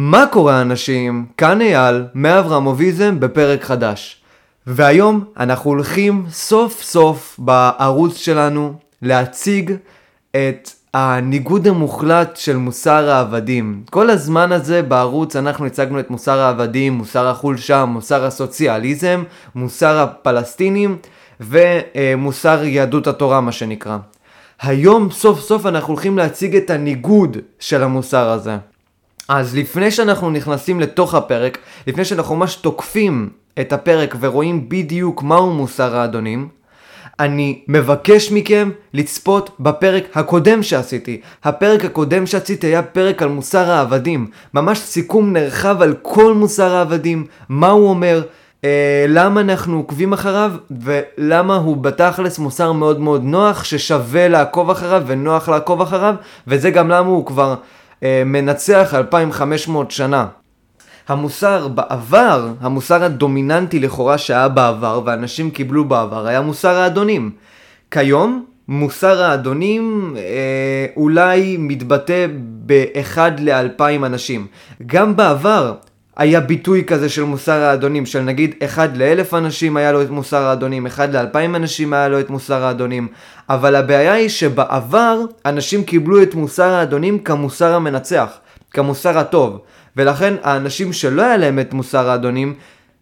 מה קורה אנשים? כאן אייל, מאברמוביזם בפרק חדש. והיום אנחנו הולכים סוף סוף בערוץ שלנו להציג את הניגוד המוחלט של מוסר העבדים. כל הזמן הזה בערוץ אנחנו הצגנו את מוסר העבדים, מוסר החולשה, מוסר הסוציאליזם, מוסר הפלסטינים ומוסר יהדות התורה מה שנקרא. היום סוף סוף אנחנו הולכים להציג את הניגוד של המוסר הזה. אז לפני שאנחנו נכנסים לתוך הפרק, לפני שאנחנו ממש תוקפים את הפרק ורואים בדיוק מהו מוסר האדונים, אני מבקש מכם לצפות בפרק הקודם שעשיתי. הפרק הקודם שעשיתי היה פרק על מוסר העבדים. ממש סיכום נרחב על כל מוסר העבדים, מה הוא אומר, אה, למה אנחנו עוקבים אחריו, ולמה הוא בתכלס מוסר מאוד מאוד נוח, ששווה לעקוב אחריו ונוח לעקוב אחריו, וזה גם למה הוא כבר מנצח 2500 שנה. המוסר בעבר, המוסר הדומיננטי לכאורה שהיה בעבר ואנשים קיבלו בעבר, היה מוסר האדונים. כיום, מוסר האדונים אה, אולי מתבטא באחד לאלפיים אנשים. גם בעבר היה ביטוי כזה של מוסר האדונים, של נגיד אחד לאלף אנשים היה לו את מוסר האדונים, אחד לאלפיים אנשים היה לו את מוסר האדונים, אבל הבעיה היא שבעבר אנשים קיבלו את מוסר האדונים כמוסר המנצח, כמוסר הטוב. ולכן האנשים שלא היה להם את מוסר האדונים,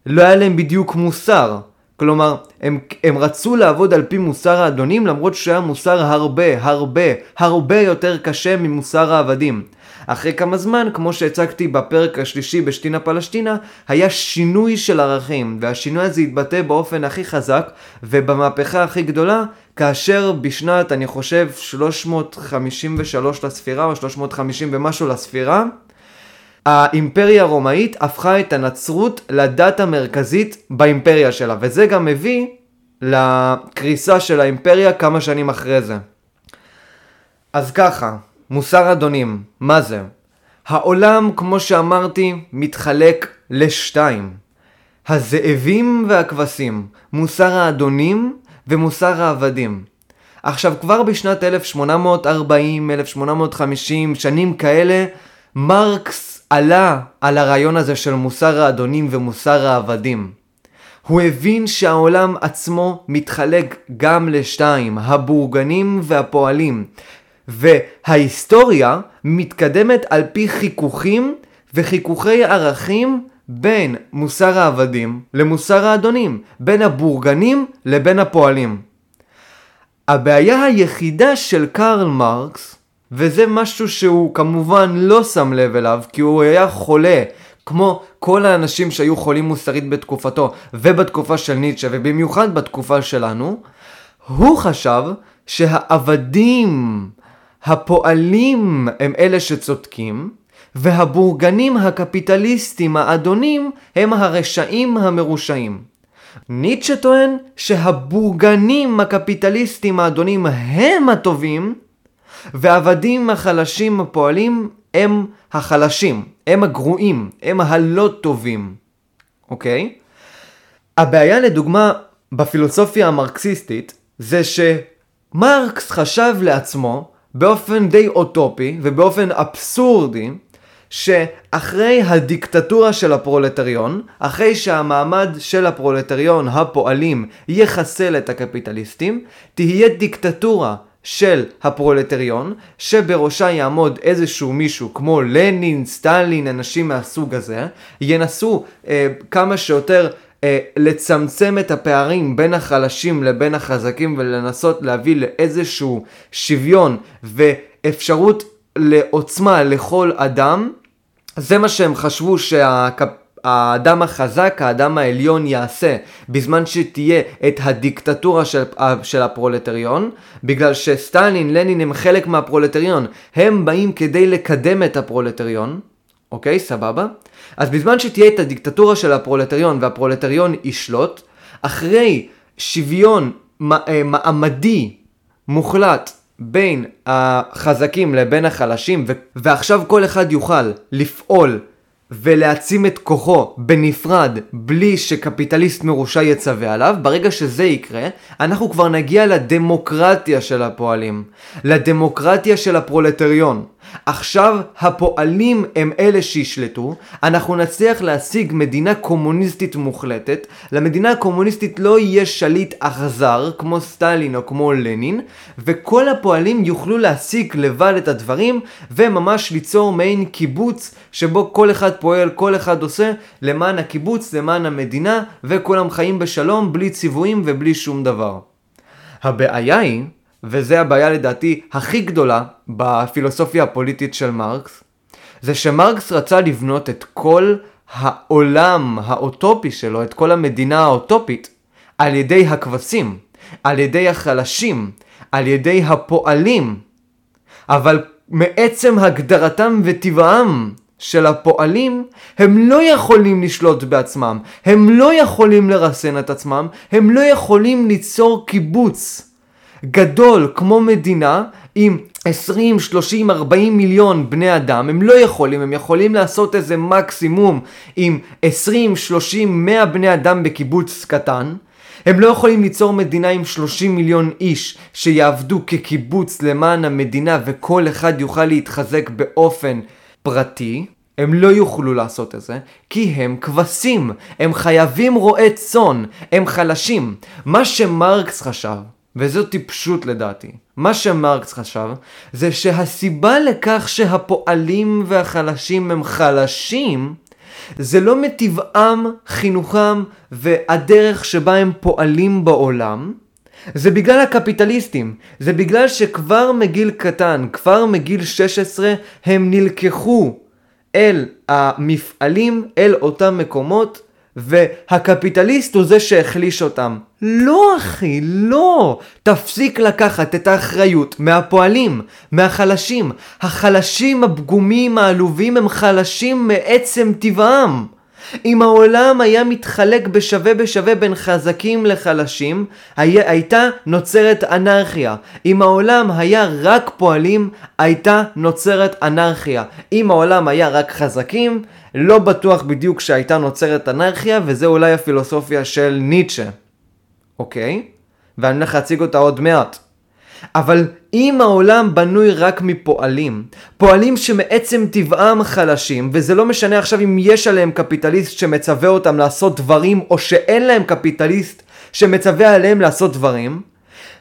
לא היה להם בדיוק מוסר. כלומר, הם, הם רצו לעבוד על פי מוסר האדונים למרות שהיה מוסר הרבה, הרבה, הרבה יותר קשה ממוסר העבדים. אחרי כמה זמן, כמו שהצגתי בפרק השלישי בשתינה פלשתינה, היה שינוי של ערכים, והשינוי הזה התבטא באופן הכי חזק ובמהפכה הכי גדולה, כאשר בשנת, אני חושב, 353 לספירה, או 350 ומשהו לספירה, האימפריה הרומאית הפכה את הנצרות לדת המרכזית באימפריה שלה, וזה גם מביא לקריסה של האימפריה כמה שנים אחרי זה. אז ככה, מוסר אדונים, מה זה? העולם, כמו שאמרתי, מתחלק לשתיים. הזאבים והכבשים, מוסר האדונים ומוסר העבדים. עכשיו, כבר בשנת 1840, 1850, שנים כאלה, מרקס עלה על הרעיון הזה של מוסר האדונים ומוסר העבדים. הוא הבין שהעולם עצמו מתחלק גם לשתיים, הבורגנים והפועלים, וההיסטוריה מתקדמת על פי חיכוכים וחיכוכי ערכים בין מוסר העבדים למוסר האדונים, בין הבורגנים לבין הפועלים. הבעיה היחידה של קרל מרקס וזה משהו שהוא כמובן לא שם לב אליו, כי הוא היה חולה, כמו כל האנשים שהיו חולים מוסרית בתקופתו, ובתקופה של ניטשה, ובמיוחד בתקופה שלנו, הוא חשב שהעבדים, הפועלים, הם אלה שצודקים, והבורגנים הקפיטליסטים האדונים הם הרשעים המרושעים. ניטשה טוען שהבורגנים הקפיטליסטים האדונים הם הטובים, והעבדים החלשים הפועלים הם החלשים, הם הגרועים, הם הלא טובים, אוקיי? הבעיה לדוגמה בפילוסופיה המרקסיסטית זה שמרקס חשב לעצמו באופן די אוטופי ובאופן אבסורדי שאחרי הדיקטטורה של הפרולטריון, אחרי שהמעמד של הפרולטריון, הפועלים, יחסל את הקפיטליסטים, תהיה דיקטטורה של הפרולטריון, שבראשה יעמוד איזשהו מישהו כמו לנין, סטלין, אנשים מהסוג הזה, ינסו אה, כמה שיותר אה, לצמצם את הפערים בין החלשים לבין החזקים ולנסות להביא לאיזשהו שוויון ואפשרות לעוצמה לכל אדם. זה מה שהם חשבו שהקפ... האדם החזק, האדם העליון יעשה בזמן שתהיה את הדיקטטורה של, של הפרולטריון, בגלל שסטלין, לנין הם חלק מהפרולטריון, הם באים כדי לקדם את הפרולטריון, אוקיי, סבבה? אז בזמן שתהיה את הדיקטטורה של הפרולטריון והפרולטריון ישלוט, אחרי שוויון אה, מעמדי מוחלט בין החזקים לבין החלשים, ועכשיו כל אחד יוכל לפעול ולהעצים את כוחו בנפרד בלי שקפיטליסט מרושע יצווה עליו, ברגע שזה יקרה, אנחנו כבר נגיע לדמוקרטיה של הפועלים, לדמוקרטיה של הפרולטריון. עכשיו הפועלים הם אלה שישלטו, אנחנו נצליח להשיג מדינה קומוניסטית מוחלטת, למדינה הקומוניסטית לא יהיה שליט אכזר כמו סטלין או כמו לנין, וכל הפועלים יוכלו להשיג לבד את הדברים, וממש ליצור מעין קיבוץ שבו כל אחד פועל, כל אחד עושה למען הקיבוץ, למען המדינה, וכולם חיים בשלום בלי ציוויים ובלי שום דבר. הבעיה היא וזה הבעיה לדעתי הכי גדולה בפילוסופיה הפוליטית של מרקס, זה שמרקס רצה לבנות את כל העולם האוטופי שלו, את כל המדינה האוטופית, על ידי הכבשים, על ידי החלשים, על ידי הפועלים. אבל מעצם הגדרתם וטבעם של הפועלים, הם לא יכולים לשלוט בעצמם, הם לא יכולים לרסן את עצמם, הם לא יכולים ליצור קיבוץ. גדול כמו מדינה עם 20, 30, 40 מיליון בני אדם, הם לא יכולים, הם יכולים לעשות איזה מקסימום עם 20, 30, 100 בני אדם בקיבוץ קטן. הם לא יכולים ליצור מדינה עם 30 מיליון איש שיעבדו כקיבוץ למען המדינה וכל אחד יוכל להתחזק באופן פרטי. הם לא יוכלו לעשות את זה, כי הם כבשים, הם חייבים רועי צאן, הם חלשים. מה שמרקס חשב וזו טיפשות לדעתי. מה שמרקס חשב, זה שהסיבה לכך שהפועלים והחלשים הם חלשים, זה לא מטבעם, חינוכם והדרך שבה הם פועלים בעולם, זה בגלל הקפיטליסטים, זה בגלל שכבר מגיל קטן, כבר מגיל 16, הם נלקחו אל המפעלים, אל אותם מקומות, והקפיטליסט הוא זה שהחליש אותם. לא אחי, לא. תפסיק לקחת את האחריות מהפועלים, מהחלשים. החלשים הפגומים העלובים הם חלשים מעצם טבעם. אם העולם היה מתחלק בשווה בשווה בין חזקים לחלשים, היה, הייתה נוצרת אנרכיה. אם העולם היה רק פועלים, הייתה נוצרת אנרכיה. אם העולם היה רק חזקים, לא בטוח בדיוק שהייתה נוצרת אנרכיה, וזה אולי הפילוסופיה של ניטשה. אוקיי? ואני הולך להציג אותה עוד מעט. אבל אם העולם בנוי רק מפועלים, פועלים שמעצם טבעם חלשים, וזה לא משנה עכשיו אם יש עליהם קפיטליסט שמצווה אותם לעשות דברים, או שאין להם קפיטליסט שמצווה עליהם לעשות דברים,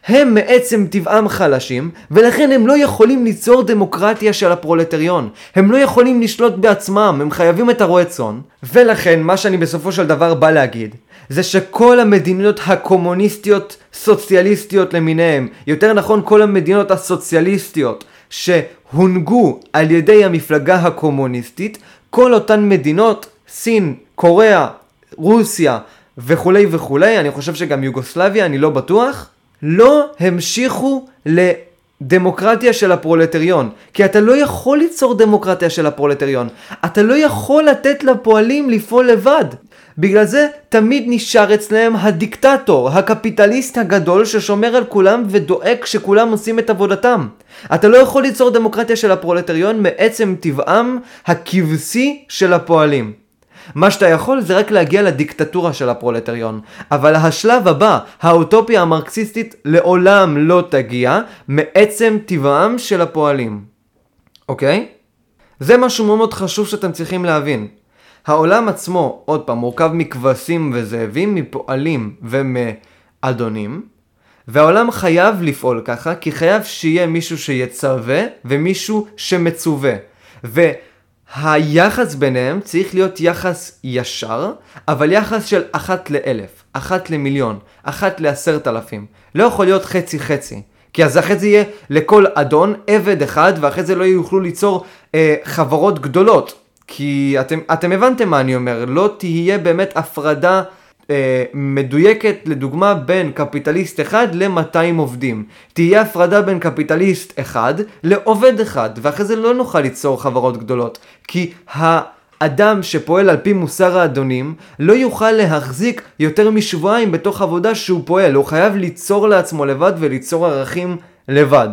הם מעצם טבעם חלשים, ולכן הם לא יכולים ליצור דמוקרטיה של הפרולטריון. הם לא יכולים לשלוט בעצמם, הם חייבים את הרועה צאן. ולכן, מה שאני בסופו של דבר בא להגיד, זה שכל המדינות הקומוניסטיות סוציאליסטיות למיניהם, יותר נכון כל המדינות הסוציאליסטיות שהונהגו על ידי המפלגה הקומוניסטית, כל אותן מדינות, סין, קוריאה, רוסיה וכולי וכולי, אני חושב שגם יוגוסלביה, אני לא בטוח, לא המשיכו לדמוקרטיה של הפרולטריון. כי אתה לא יכול ליצור דמוקרטיה של הפרולטריון. אתה לא יכול לתת לפועלים לפעול לבד. בגלל זה תמיד נשאר אצלם הדיקטטור, הקפיטליסט הגדול ששומר על כולם ודואג שכולם עושים את עבודתם. אתה לא יכול ליצור דמוקרטיה של הפרולטריון מעצם טבעם הכבשי של הפועלים. מה שאתה יכול זה רק להגיע לדיקטטורה של הפרולטריון. אבל השלב הבא, האוטופיה המרקסיסטית, לעולם לא תגיע מעצם טבעם של הפועלים. אוקיי? זה משהו מאוד מאוד חשוב שאתם צריכים להבין. העולם עצמו, עוד פעם, מורכב מכבשים וזאבים, מפועלים ומאדונים, והעולם חייב לפעול ככה, כי חייב שיהיה מישהו שיצווה ומישהו שמצווה. והיחס ביניהם צריך להיות יחס ישר, אבל יחס של אחת לאלף, אחת למיליון, אחת לעשרת אלפים. לא יכול להיות חצי חצי. כי אז אחרי זה יהיה לכל אדון עבד אחד, ואחרי זה לא יוכלו ליצור אה, חברות גדולות. כי אתם, אתם הבנתם מה אני אומר, לא תהיה באמת הפרדה אה, מדויקת לדוגמה בין קפיטליסט אחד ל-200 עובדים. תהיה הפרדה בין קפיטליסט אחד לעובד אחד, ואחרי זה לא נוכל ליצור חברות גדולות. כי האדם שפועל על פי מוסר האדונים לא יוכל להחזיק יותר משבועיים בתוך עבודה שהוא פועל, הוא חייב ליצור לעצמו לבד וליצור ערכים לבד.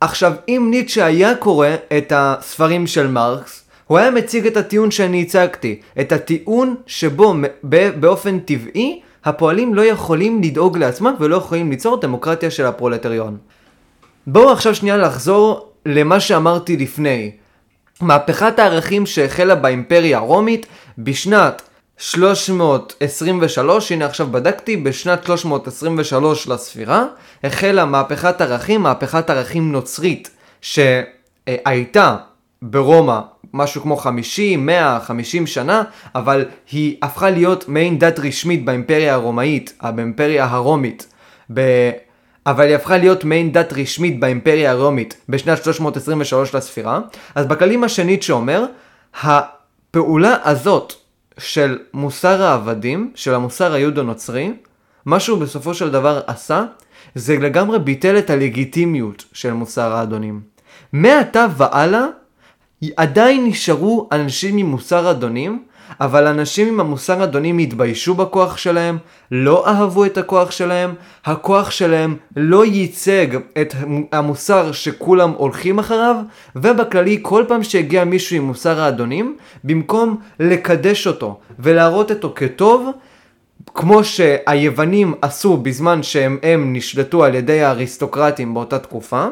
עכשיו, אם ניטשה היה קורא את הספרים של מרקס, הוא היה מציג את הטיעון שאני הצגתי, את הטיעון שבו באופן טבעי הפועלים לא יכולים לדאוג לעצמם ולא יכולים ליצור דמוקרטיה של הפרולטריון. בואו עכשיו שנייה לחזור למה שאמרתי לפני. מהפכת הערכים שהחלה באימפריה הרומית בשנת 323, הנה עכשיו בדקתי, בשנת 323 לספירה, החלה מהפכת ערכים, מהפכת ערכים נוצרית, שהייתה ברומא משהו כמו 50, 100, 50 שנה, אבל היא הפכה להיות מעין דת רשמית באימפריה הרומאית, באימפריה הרומית. ב... אבל היא הפכה להיות מעין דת רשמית באימפריה הרומית בשנת 323 לספירה. אז בכללים השנית שאומר, הפעולה הזאת של מוסר העבדים, של המוסר היהודו-נוצרי, מה שהוא בסופו של דבר עשה, זה לגמרי ביטל את הלגיטימיות של מוסר האדונים. מעתה והלאה, עדיין נשארו אנשים עם מוסר אדונים, אבל אנשים עם המוסר אדונים התביישו בכוח שלהם, לא אהבו את הכוח שלהם, הכוח שלהם לא ייצג את המוסר שכולם הולכים אחריו, ובכללי כל פעם שהגיע מישהו עם מוסר האדונים, במקום לקדש אותו ולהראות אותו כטוב, כמו שהיוונים עשו בזמן שהם נשלטו על ידי האריסטוקרטים באותה תקופה,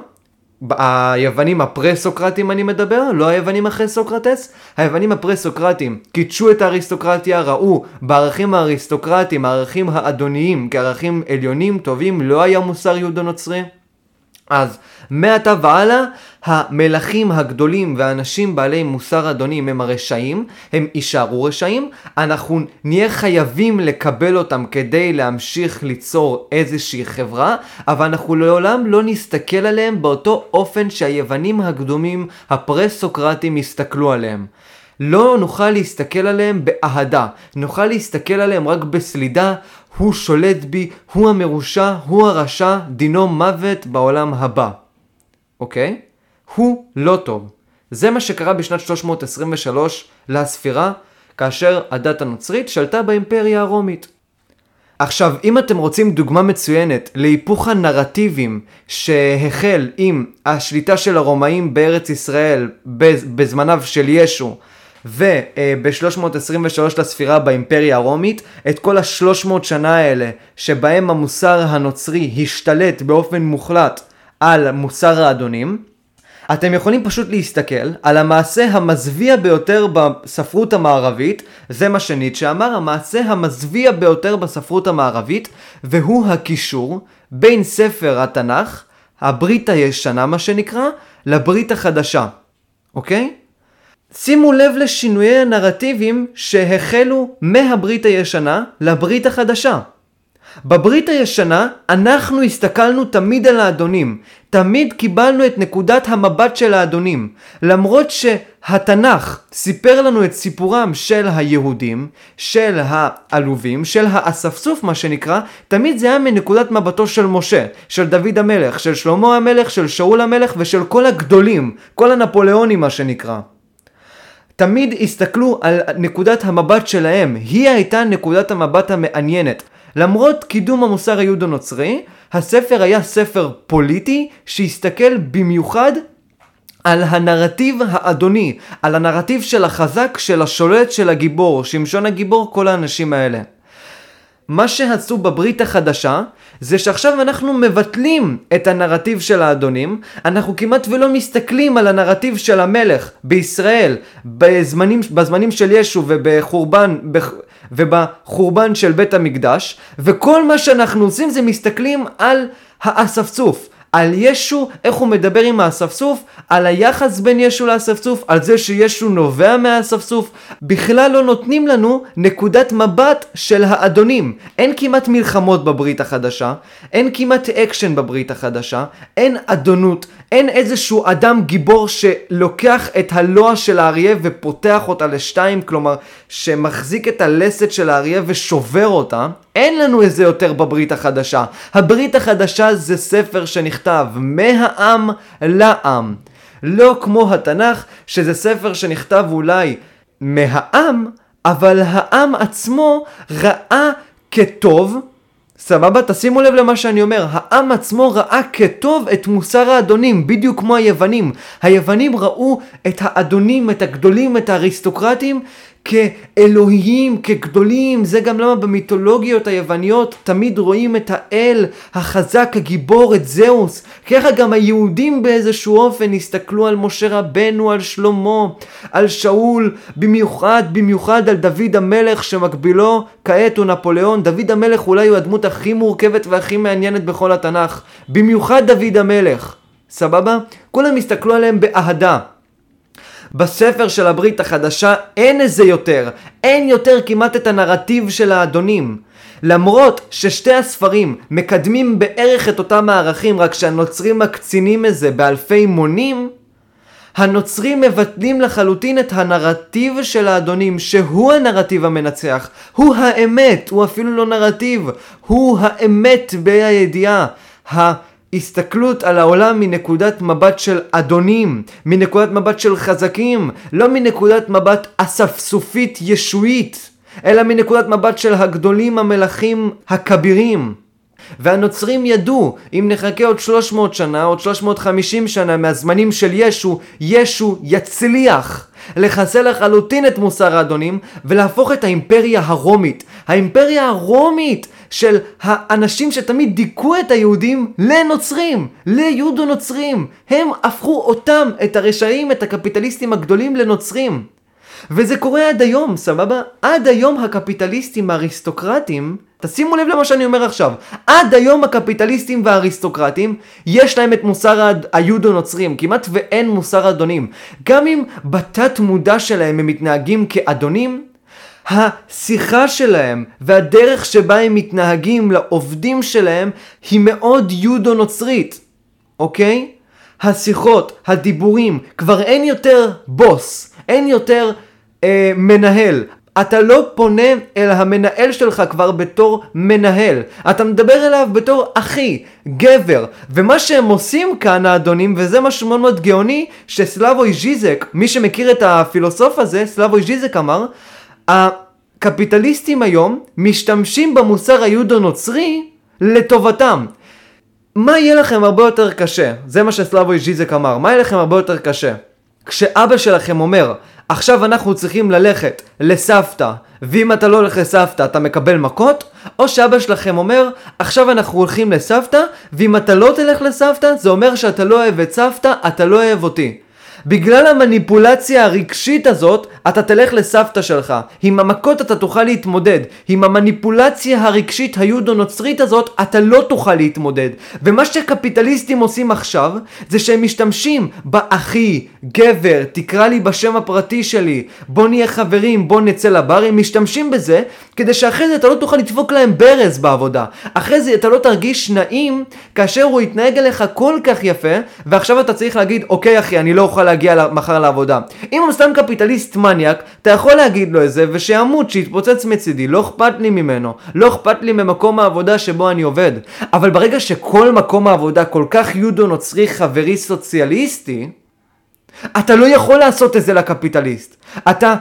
היוונים הפרה-סוקרטים אני מדבר, לא היוונים אחרי סוקרטס, היוונים הפרה-סוקרטים קידשו את האריסטוקרטיה, ראו בערכים האריסטוקרטיים, הערכים האדוניים כערכים עליונים, טובים, לא היה מוסר יהודו נוצרי. אז מעתה והלאה, המלכים הגדולים והאנשים בעלי מוסר אדונים הם הרשעים, הם יישארו רשעים, אנחנו נהיה חייבים לקבל אותם כדי להמשיך ליצור איזושהי חברה, אבל אנחנו לעולם לא נסתכל עליהם באותו אופן שהיוונים הקדומים הפרה-סוקרטים הסתכלו עליהם. לא נוכל להסתכל עליהם באהדה, נוכל להסתכל עליהם רק בסלידה, הוא שולט בי, הוא המרושע, הוא הרשע, דינו מוות בעולם הבא. אוקיי? הוא לא טוב. זה מה שקרה בשנת 323 לספירה, כאשר הדת הנוצרית שלטה באימפריה הרומית. עכשיו, אם אתם רוצים דוגמה מצוינת להיפוך הנרטיבים שהחל עם השליטה של הרומאים בארץ ישראל בזמניו של ישו, וב-323 לספירה באימפריה הרומית, את כל ה-300 שנה האלה שבהם המוסר הנוצרי השתלט באופן מוחלט על מוסר האדונים, אתם יכולים פשוט להסתכל על המעשה המזוויע ביותר בספרות המערבית, זה מה שניטשה אמר, המעשה המזוויע ביותר בספרות המערבית, והוא הקישור בין ספר התנ"ך, הברית הישנה מה שנקרא, לברית החדשה, אוקיי? שימו לב לשינויי הנרטיבים שהחלו מהברית הישנה לברית החדשה. בברית הישנה אנחנו הסתכלנו תמיד על האדונים, תמיד קיבלנו את נקודת המבט של האדונים. למרות שהתנ"ך סיפר לנו את סיפורם של היהודים, של העלובים, של האספסוף מה שנקרא, תמיד זה היה מנקודת מבטו של משה, של דוד המלך, של שלמה המלך, של שאול המלך ושל כל הגדולים, כל הנפוליאונים מה שנקרא. תמיד הסתכלו על נקודת המבט שלהם, היא הייתה נקודת המבט המעניינת. למרות קידום המוסר היהודו-נוצרי, הספר היה ספר פוליטי שהסתכל במיוחד על הנרטיב האדוני, על הנרטיב של החזק, של השולט, של הגיבור, שמשון הגיבור, כל האנשים האלה. מה שעשו בברית החדשה זה שעכשיו אנחנו מבטלים את הנרטיב של האדונים, אנחנו כמעט ולא מסתכלים על הנרטיב של המלך בישראל בזמנים, בזמנים של ישו ובחורבן, בח, ובחורבן של בית המקדש, וכל מה שאנחנו עושים זה מסתכלים על האספסוף, על ישו, איך הוא מדבר עם האספסוף, על היחס בין ישו לאספסוף, על זה שישו נובע מהאספסוף, בכלל לא נותנים לנו נקודת מבט של האדונים. אין כמעט מלחמות בברית החדשה, אין כמעט אקשן בברית החדשה, אין אדונות, אין איזשהו אדם גיבור שלוקח את הלוע של האריה ופותח אותה לשתיים, כלומר שמחזיק את הלסת של האריה ושובר אותה. אין לנו את זה יותר בברית החדשה. הברית החדשה זה ספר שנכתב מהעם לעם. לא כמו התנ"ך, שזה ספר שנכתב אולי מהעם, אבל העם עצמו ראה כטוב סבבה? תשימו לב למה שאני אומר, העם עצמו ראה כטוב את מוסר האדונים, בדיוק כמו היוונים. היוונים ראו את האדונים, את הגדולים, את האריסטוקרטים, כאלוהים, כגדולים. זה גם למה במיתולוגיות היווניות תמיד רואים את האל החזק, הגיבור, את זהוס. ככה גם היהודים באיזשהו אופן הסתכלו על משה רבנו, על שלמה, על שאול, במיוחד, במיוחד על דוד המלך שמקבילו כעת הוא נפוליאון. דוד המלך אולי הוא הדמות הכי מורכבת והכי מעניינת בכל התנ"ך. במיוחד דוד המלך. סבבה? כולם הסתכלו עליהם באהדה. בספר של הברית החדשה אין איזה יותר, אין יותר כמעט את הנרטיב של האדונים. למרות ששתי הספרים מקדמים בערך את אותם הערכים, רק שהנוצרים מקצינים את זה באלפי מונים, הנוצרים מבטלים לחלוטין את הנרטיב של האדונים, שהוא הנרטיב המנצח, הוא האמת, הוא אפילו לא נרטיב, הוא האמת בידיעה. הסתכלות על העולם מנקודת מבט של אדונים, מנקודת מבט של חזקים, לא מנקודת מבט אספסופית ישועית, אלא מנקודת מבט של הגדולים המלכים הכבירים. והנוצרים ידעו, אם נחכה עוד 300 שנה, עוד 350 שנה מהזמנים של ישו, ישו יצליח לחסל לחלוטין את מוסר האדונים ולהפוך את האימפריה הרומית. האימפריה הרומית של האנשים שתמיד דיכאו את היהודים לנוצרים, ליהודו נוצרים. הם הפכו אותם, את הרשעים, את הקפיטליסטים הגדולים לנוצרים. וזה קורה עד היום, סבבה? עד היום הקפיטליסטים האריסטוקרטים, תשימו לב למה שאני אומר עכשיו, עד היום הקפיטליסטים והאריסטוקרטים, יש להם את מוסר היהודו-נוצרים, כמעט ואין מוסר אדונים. גם אם בתת מודע שלהם הם מתנהגים כאדונים, השיחה שלהם והדרך שבה הם מתנהגים לעובדים שלהם היא מאוד יודו-נוצרית, אוקיי? השיחות, הדיבורים, כבר אין יותר בוס, אין יותר אה, מנהל. אתה לא פונה אל המנהל שלך כבר בתור מנהל, אתה מדבר אליו בתור אחי, גבר, ומה שהם עושים כאן האדונים, וזה משהו מאוד מאוד גאוני, שסלאבוי ז'יזק, מי שמכיר את הפילוסוף הזה, סלאבוי ז'יזק אמר, הקפיטליסטים היום משתמשים במוסר היהודו-נוצרי לטובתם. מה יהיה לכם הרבה יותר קשה? זה מה שסלאבוי ז'יזק אמר. מה יהיה לכם הרבה יותר קשה? כשאבא שלכם אומר, עכשיו אנחנו צריכים ללכת לסבתא, ואם אתה לא הולך לסבתא אתה מקבל מכות, או שאבא שלכם אומר, עכשיו אנחנו הולכים לסבתא, ואם אתה לא תלך לסבתא, זה אומר שאתה לא אוהב את סבתא, אתה לא אוהב אותי. בגלל המניפולציה הרגשית הזאת, אתה תלך לסבתא שלך. עם המכות אתה תוכל להתמודד. עם המניפולציה הרגשית היהודו-נוצרית הזאת, אתה לא תוכל להתמודד. ומה שקפיטליסטים עושים עכשיו, זה שהם משתמשים באחי, גבר, תקרא לי בשם הפרטי שלי, בוא נהיה חברים, בוא נצא לבר, הם משתמשים בזה, כדי שאחרי זה אתה לא תוכל לדפוק להם ברז בעבודה. אחרי זה אתה לא תרגיש נעים, כאשר הוא יתנהג אליך כל כך יפה, ועכשיו אתה צריך להגיד, אוקיי אחי, אני לא אוכל להגיע מחר לעבודה. אם הוא סתם קפיטליסט מניאק, אתה יכול להגיד לו את זה, ושימות, שיתפוצץ מצידי, לא אכפת לי ממנו. לא אכפת לי ממקום העבודה שבו אני עובד. אבל ברגע שכל מקום העבודה כל כך יודו נוצרי חברי סוציאליסטי, אתה לא יכול לעשות את זה לקפיטליסט. אתה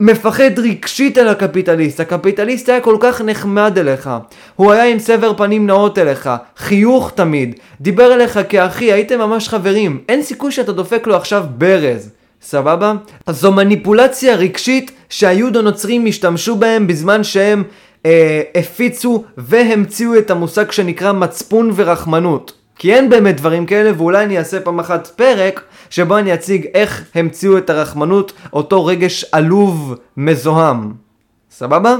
מפחד רגשית על הקפיטליסט. הקפיטליסט היה כל כך נחמד אליך. הוא היה עם סבר פנים נאות אליך, חיוך תמיד, דיבר אליך כאחי, הייתם ממש חברים. אין סיכוי שאתה דופק לו עכשיו ברז. סבבה? זו מניפולציה רגשית שהיהוד הנוצרים השתמשו בהם בזמן שהם אה, הפיצו והמציאו את המושג שנקרא מצפון ורחמנות. כי אין באמת דברים כאלה, ואולי אני אעשה פעם אחת פרק שבו אני אציג איך המציאו את הרחמנות, אותו רגש עלוב מזוהם. סבבה?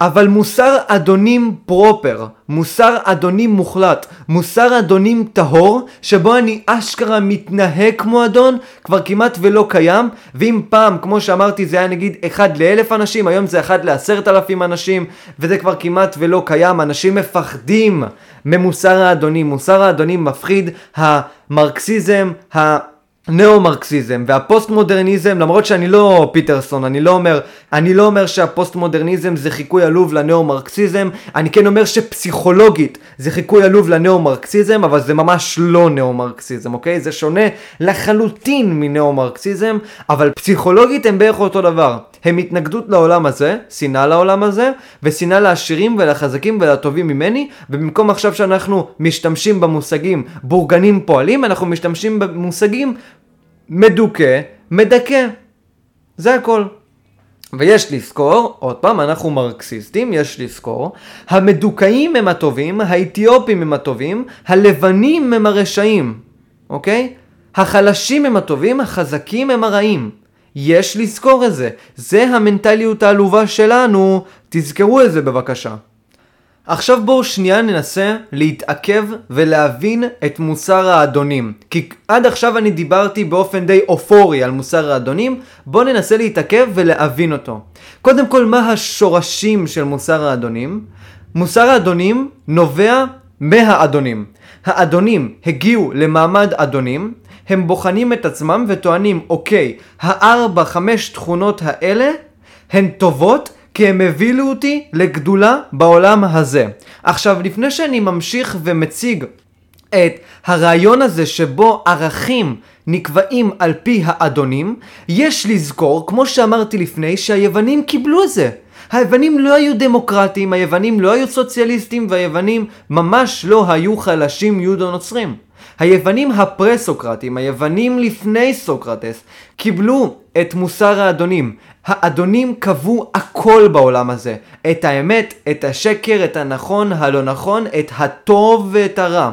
אבל מוסר אדונים פרופר, מוסר אדונים מוחלט, מוסר אדונים טהור, שבו אני אשכרה מתנהג כמו אדון, כבר כמעט ולא קיים, ואם פעם, כמו שאמרתי, זה היה נגיד אחד לאלף אנשים, היום זה אחד לעשרת אלפים אנשים, וזה כבר כמעט ולא קיים, אנשים מפחדים ממוסר האדונים, מוסר האדונים מפחיד, המרקסיזם, ה... ניאו-מרקסיזם והפוסט-מודרניזם, למרות שאני לא פיטרסון, אני לא אומר, אני לא אומר שהפוסט-מודרניזם זה חיקוי עלוב לניאו-מרקסיזם, אני כן אומר שפסיכולוגית זה חיקוי עלוב לניאו-מרקסיזם, אבל זה ממש לא ניאו-מרקסיזם, אוקיי? זה שונה לחלוטין מניאו-מרקסיזם, אבל פסיכולוגית הם בערך אותו דבר. הם התנגדות לעולם הזה, שנאה לעולם הזה, ושנאה לעשירים ולחזקים ולטובים ממני, ובמקום עכשיו שאנחנו משתמשים במושגים בורגנים פועלים, אנחנו משתמשים במושגים מדוכא, מדכא. זה הכל. ויש לזכור, עוד פעם, אנחנו מרקסיסטים, יש לזכור, המדוכאים הם הטובים, האתיופים הם הטובים, הלבנים הם הרשעים, אוקיי? החלשים הם הטובים, החזקים הם הרעים. יש לזכור את זה. זה המנטליות העלובה שלנו, תזכרו את זה בבקשה. עכשיו בואו שנייה ננסה להתעכב ולהבין את מוסר האדונים. כי עד עכשיו אני דיברתי באופן די אופורי על מוסר האדונים, בואו ננסה להתעכב ולהבין אותו. קודם כל, מה השורשים של מוסר האדונים? מוסר האדונים נובע מהאדונים. האדונים הגיעו למעמד אדונים, הם בוחנים את עצמם וטוענים, אוקיי, הארבע, חמש תכונות האלה הן טובות כי הם הבילו אותי לגדולה בעולם הזה. עכשיו, לפני שאני ממשיך ומציג את הרעיון הזה שבו ערכים נקבעים על פי האדונים, יש לזכור, כמו שאמרתי לפני, שהיוונים קיבלו את זה. היוונים לא היו דמוקרטים, היוונים לא היו סוציאליסטים, והיוונים ממש לא היו חלשים יהודו-נוצרים. היוונים הפרה-סוקרטים, היוונים לפני סוקרטס, קיבלו את מוסר האדונים. האדונים קבעו הכל בעולם הזה. את האמת, את השקר, את הנכון, הלא נכון, את הטוב ואת הרע.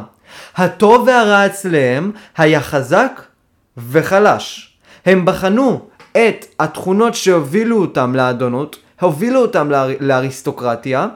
הטוב והרע אצלם היה חזק וחלש. הם בחנו את התכונות שהובילו אותם לאדונות, הובילו אותם לאר... לאריסטוקרטיה,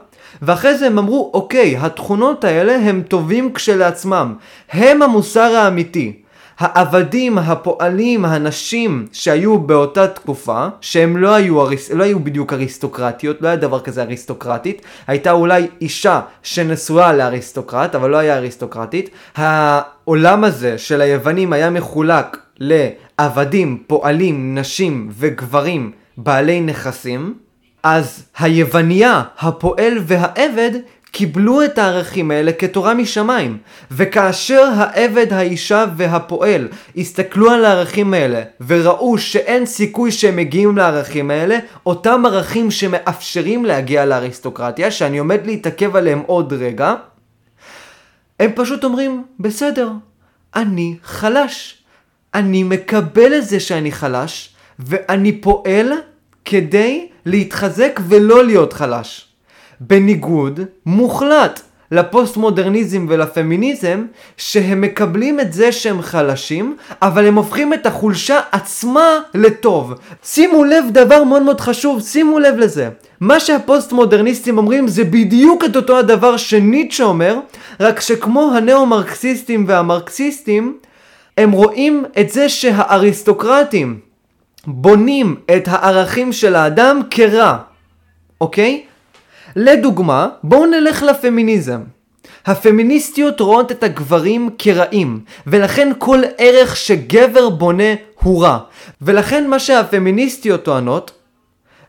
ואחרי זה הם אמרו, אוקיי, התכונות האלה הם טובים כשלעצמם. הם המוסר האמיתי. העבדים, הפועלים, הנשים שהיו באותה תקופה, שהם לא היו, אריס, לא היו בדיוק אריסטוקרטיות, לא היה דבר כזה אריסטוקרטית, הייתה אולי אישה שנשואה לאריסטוקרט, אבל לא היה אריסטוקרטית. העולם הזה של היוונים היה מחולק לעבדים, פועלים, נשים וגברים בעלי נכסים. אז היווניה, הפועל והעבד קיבלו את הערכים האלה כתורה משמיים. וכאשר העבד, האישה והפועל הסתכלו על הערכים האלה וראו שאין סיכוי שהם מגיעים לערכים האלה, אותם ערכים שמאפשרים להגיע לאריסטוקרטיה, שאני עומד להתעכב עליהם עוד רגע, הם פשוט אומרים, בסדר, אני חלש. אני מקבל את זה שאני חלש, ואני פועל כדי להתחזק ולא להיות חלש. בניגוד מוחלט לפוסט מודרניזם ולפמיניזם, שהם מקבלים את זה שהם חלשים, אבל הם הופכים את החולשה עצמה לטוב. שימו לב דבר מאוד מאוד חשוב, שימו לב לזה. מה שהפוסט מודרניסטים אומרים זה בדיוק את אותו הדבר שניטשה אומר, רק שכמו הנאו-מרקסיסטים והמרקסיסטים, הם רואים את זה שהאריסטוקרטים בונים את הערכים של האדם כרע, אוקיי? לדוגמה, בואו נלך לפמיניזם. הפמיניסטיות רואות את הגברים כרעים, ולכן כל ערך שגבר בונה הוא רע. ולכן מה שהפמיניסטיות טוענות,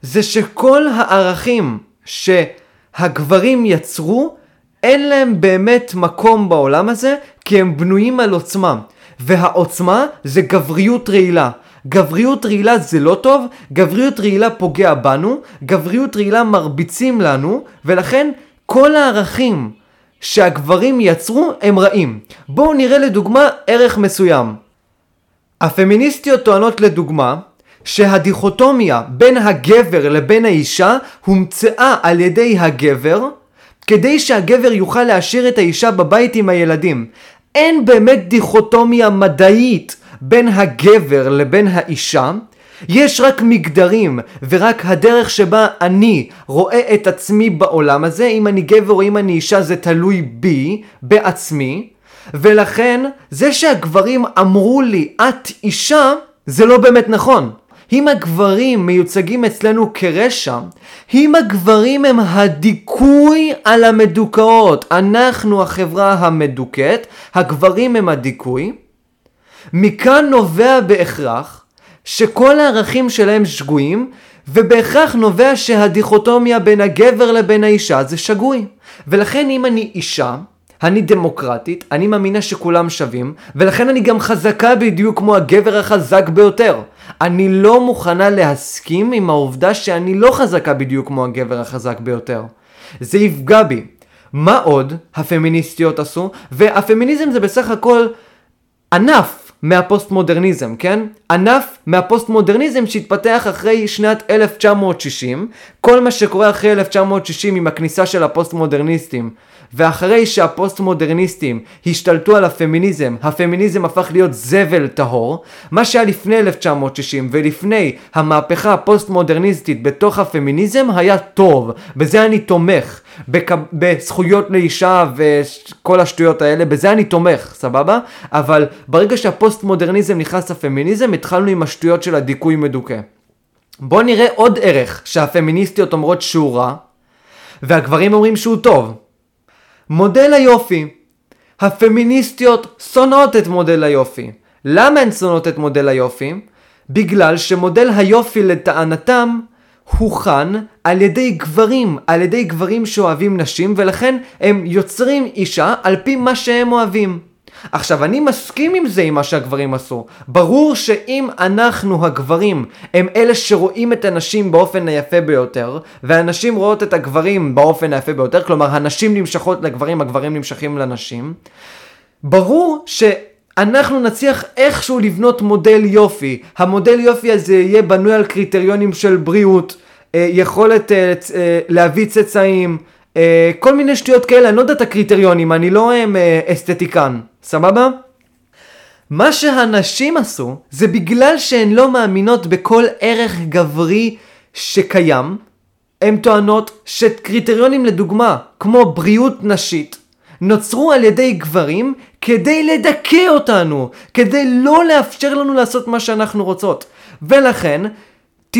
זה שכל הערכים שהגברים יצרו, אין להם באמת מקום בעולם הזה, כי הם בנויים על עוצמה. והעוצמה זה גבריות רעילה. גבריות רעילה זה לא טוב, גבריות רעילה פוגע בנו, גבריות רעילה מרביצים לנו, ולכן כל הערכים שהגברים יצרו הם רעים. בואו נראה לדוגמה ערך מסוים. הפמיניסטיות טוענות לדוגמה שהדיכוטומיה בין הגבר לבין האישה הומצאה על ידי הגבר כדי שהגבר יוכל להשאיר את האישה בבית עם הילדים. אין באמת דיכוטומיה מדעית בין הגבר לבין האישה, יש רק מגדרים, ורק הדרך שבה אני רואה את עצמי בעולם הזה, אם אני גבר או אם אני אישה זה תלוי בי, בעצמי, ולכן זה שהגברים אמרו לי את אישה, זה לא באמת נכון. אם הגברים מיוצגים אצלנו כרשע, אם הגברים הם הדיכוי על המדוכאות, אנחנו החברה המדוכאת, הגברים הם הדיכוי, מכאן נובע בהכרח שכל הערכים שלהם שגויים, ובהכרח נובע שהדיכוטומיה בין הגבר לבין האישה זה שגוי. ולכן אם אני אישה, אני דמוקרטית, אני מאמינה שכולם שווים, ולכן אני גם חזקה בדיוק כמו הגבר החזק ביותר. אני לא מוכנה להסכים עם העובדה שאני לא חזקה בדיוק כמו הגבר החזק ביותר. זה יפגע בי. מה עוד הפמיניסטיות עשו? והפמיניזם זה בסך הכל ענף מהפוסט-מודרניזם, כן? ענף מהפוסט-מודרניזם שהתפתח אחרי שנת 1960, כל מה שקורה אחרי 1960 עם הכניסה של הפוסט-מודרניסטים. ואחרי שהפוסט-מודרניסטים השתלטו על הפמיניזם, הפמיניזם הפך להיות זבל טהור, מה שהיה לפני 1960 ולפני המהפכה הפוסט-מודרניסטית בתוך הפמיניזם היה טוב, בזה אני תומך, בק... בזכויות לאישה וכל השטויות האלה, בזה אני תומך, סבבה? אבל ברגע שהפוסט-מודרניזם נכנס לפמיניזם, התחלנו עם השטויות של הדיכוי מדוכא. בואו נראה עוד ערך שהפמיניסטיות אומרות שהוא רע, והגברים אומרים שהוא טוב. מודל היופי. הפמיניסטיות שונאות את מודל היופי. למה הן שונאות את מודל היופי? בגלל שמודל היופי לטענתם הוכן על ידי גברים, על ידי גברים שאוהבים נשים ולכן הם יוצרים אישה על פי מה שהם אוהבים. עכשיו, אני מסכים עם זה, עם מה שהגברים עשו. ברור שאם אנחנו הגברים הם אלה שרואים את הנשים באופן היפה ביותר, והנשים רואות את הגברים באופן היפה ביותר, כלומר, הנשים נמשכות לגברים, הגברים נמשכים לנשים, ברור ש... אנחנו נצליח איכשהו לבנות מודל יופי. המודל יופי הזה יהיה בנוי על קריטריונים של בריאות, אה, יכולת אה, אה, להביא צאצאים, כל מיני שטויות כאלה, אני לא יודע את הקריטריונים, אני לא אסתטיקן. סבבה? מה שהנשים עשו, זה בגלל שהן לא מאמינות בכל ערך גברי שקיים, הן טוענות שקריטריונים לדוגמה, כמו בריאות נשית, נוצרו על ידי גברים כדי לדכא אותנו, כדי לא לאפשר לנו לעשות מה שאנחנו רוצות. ולכן, 99%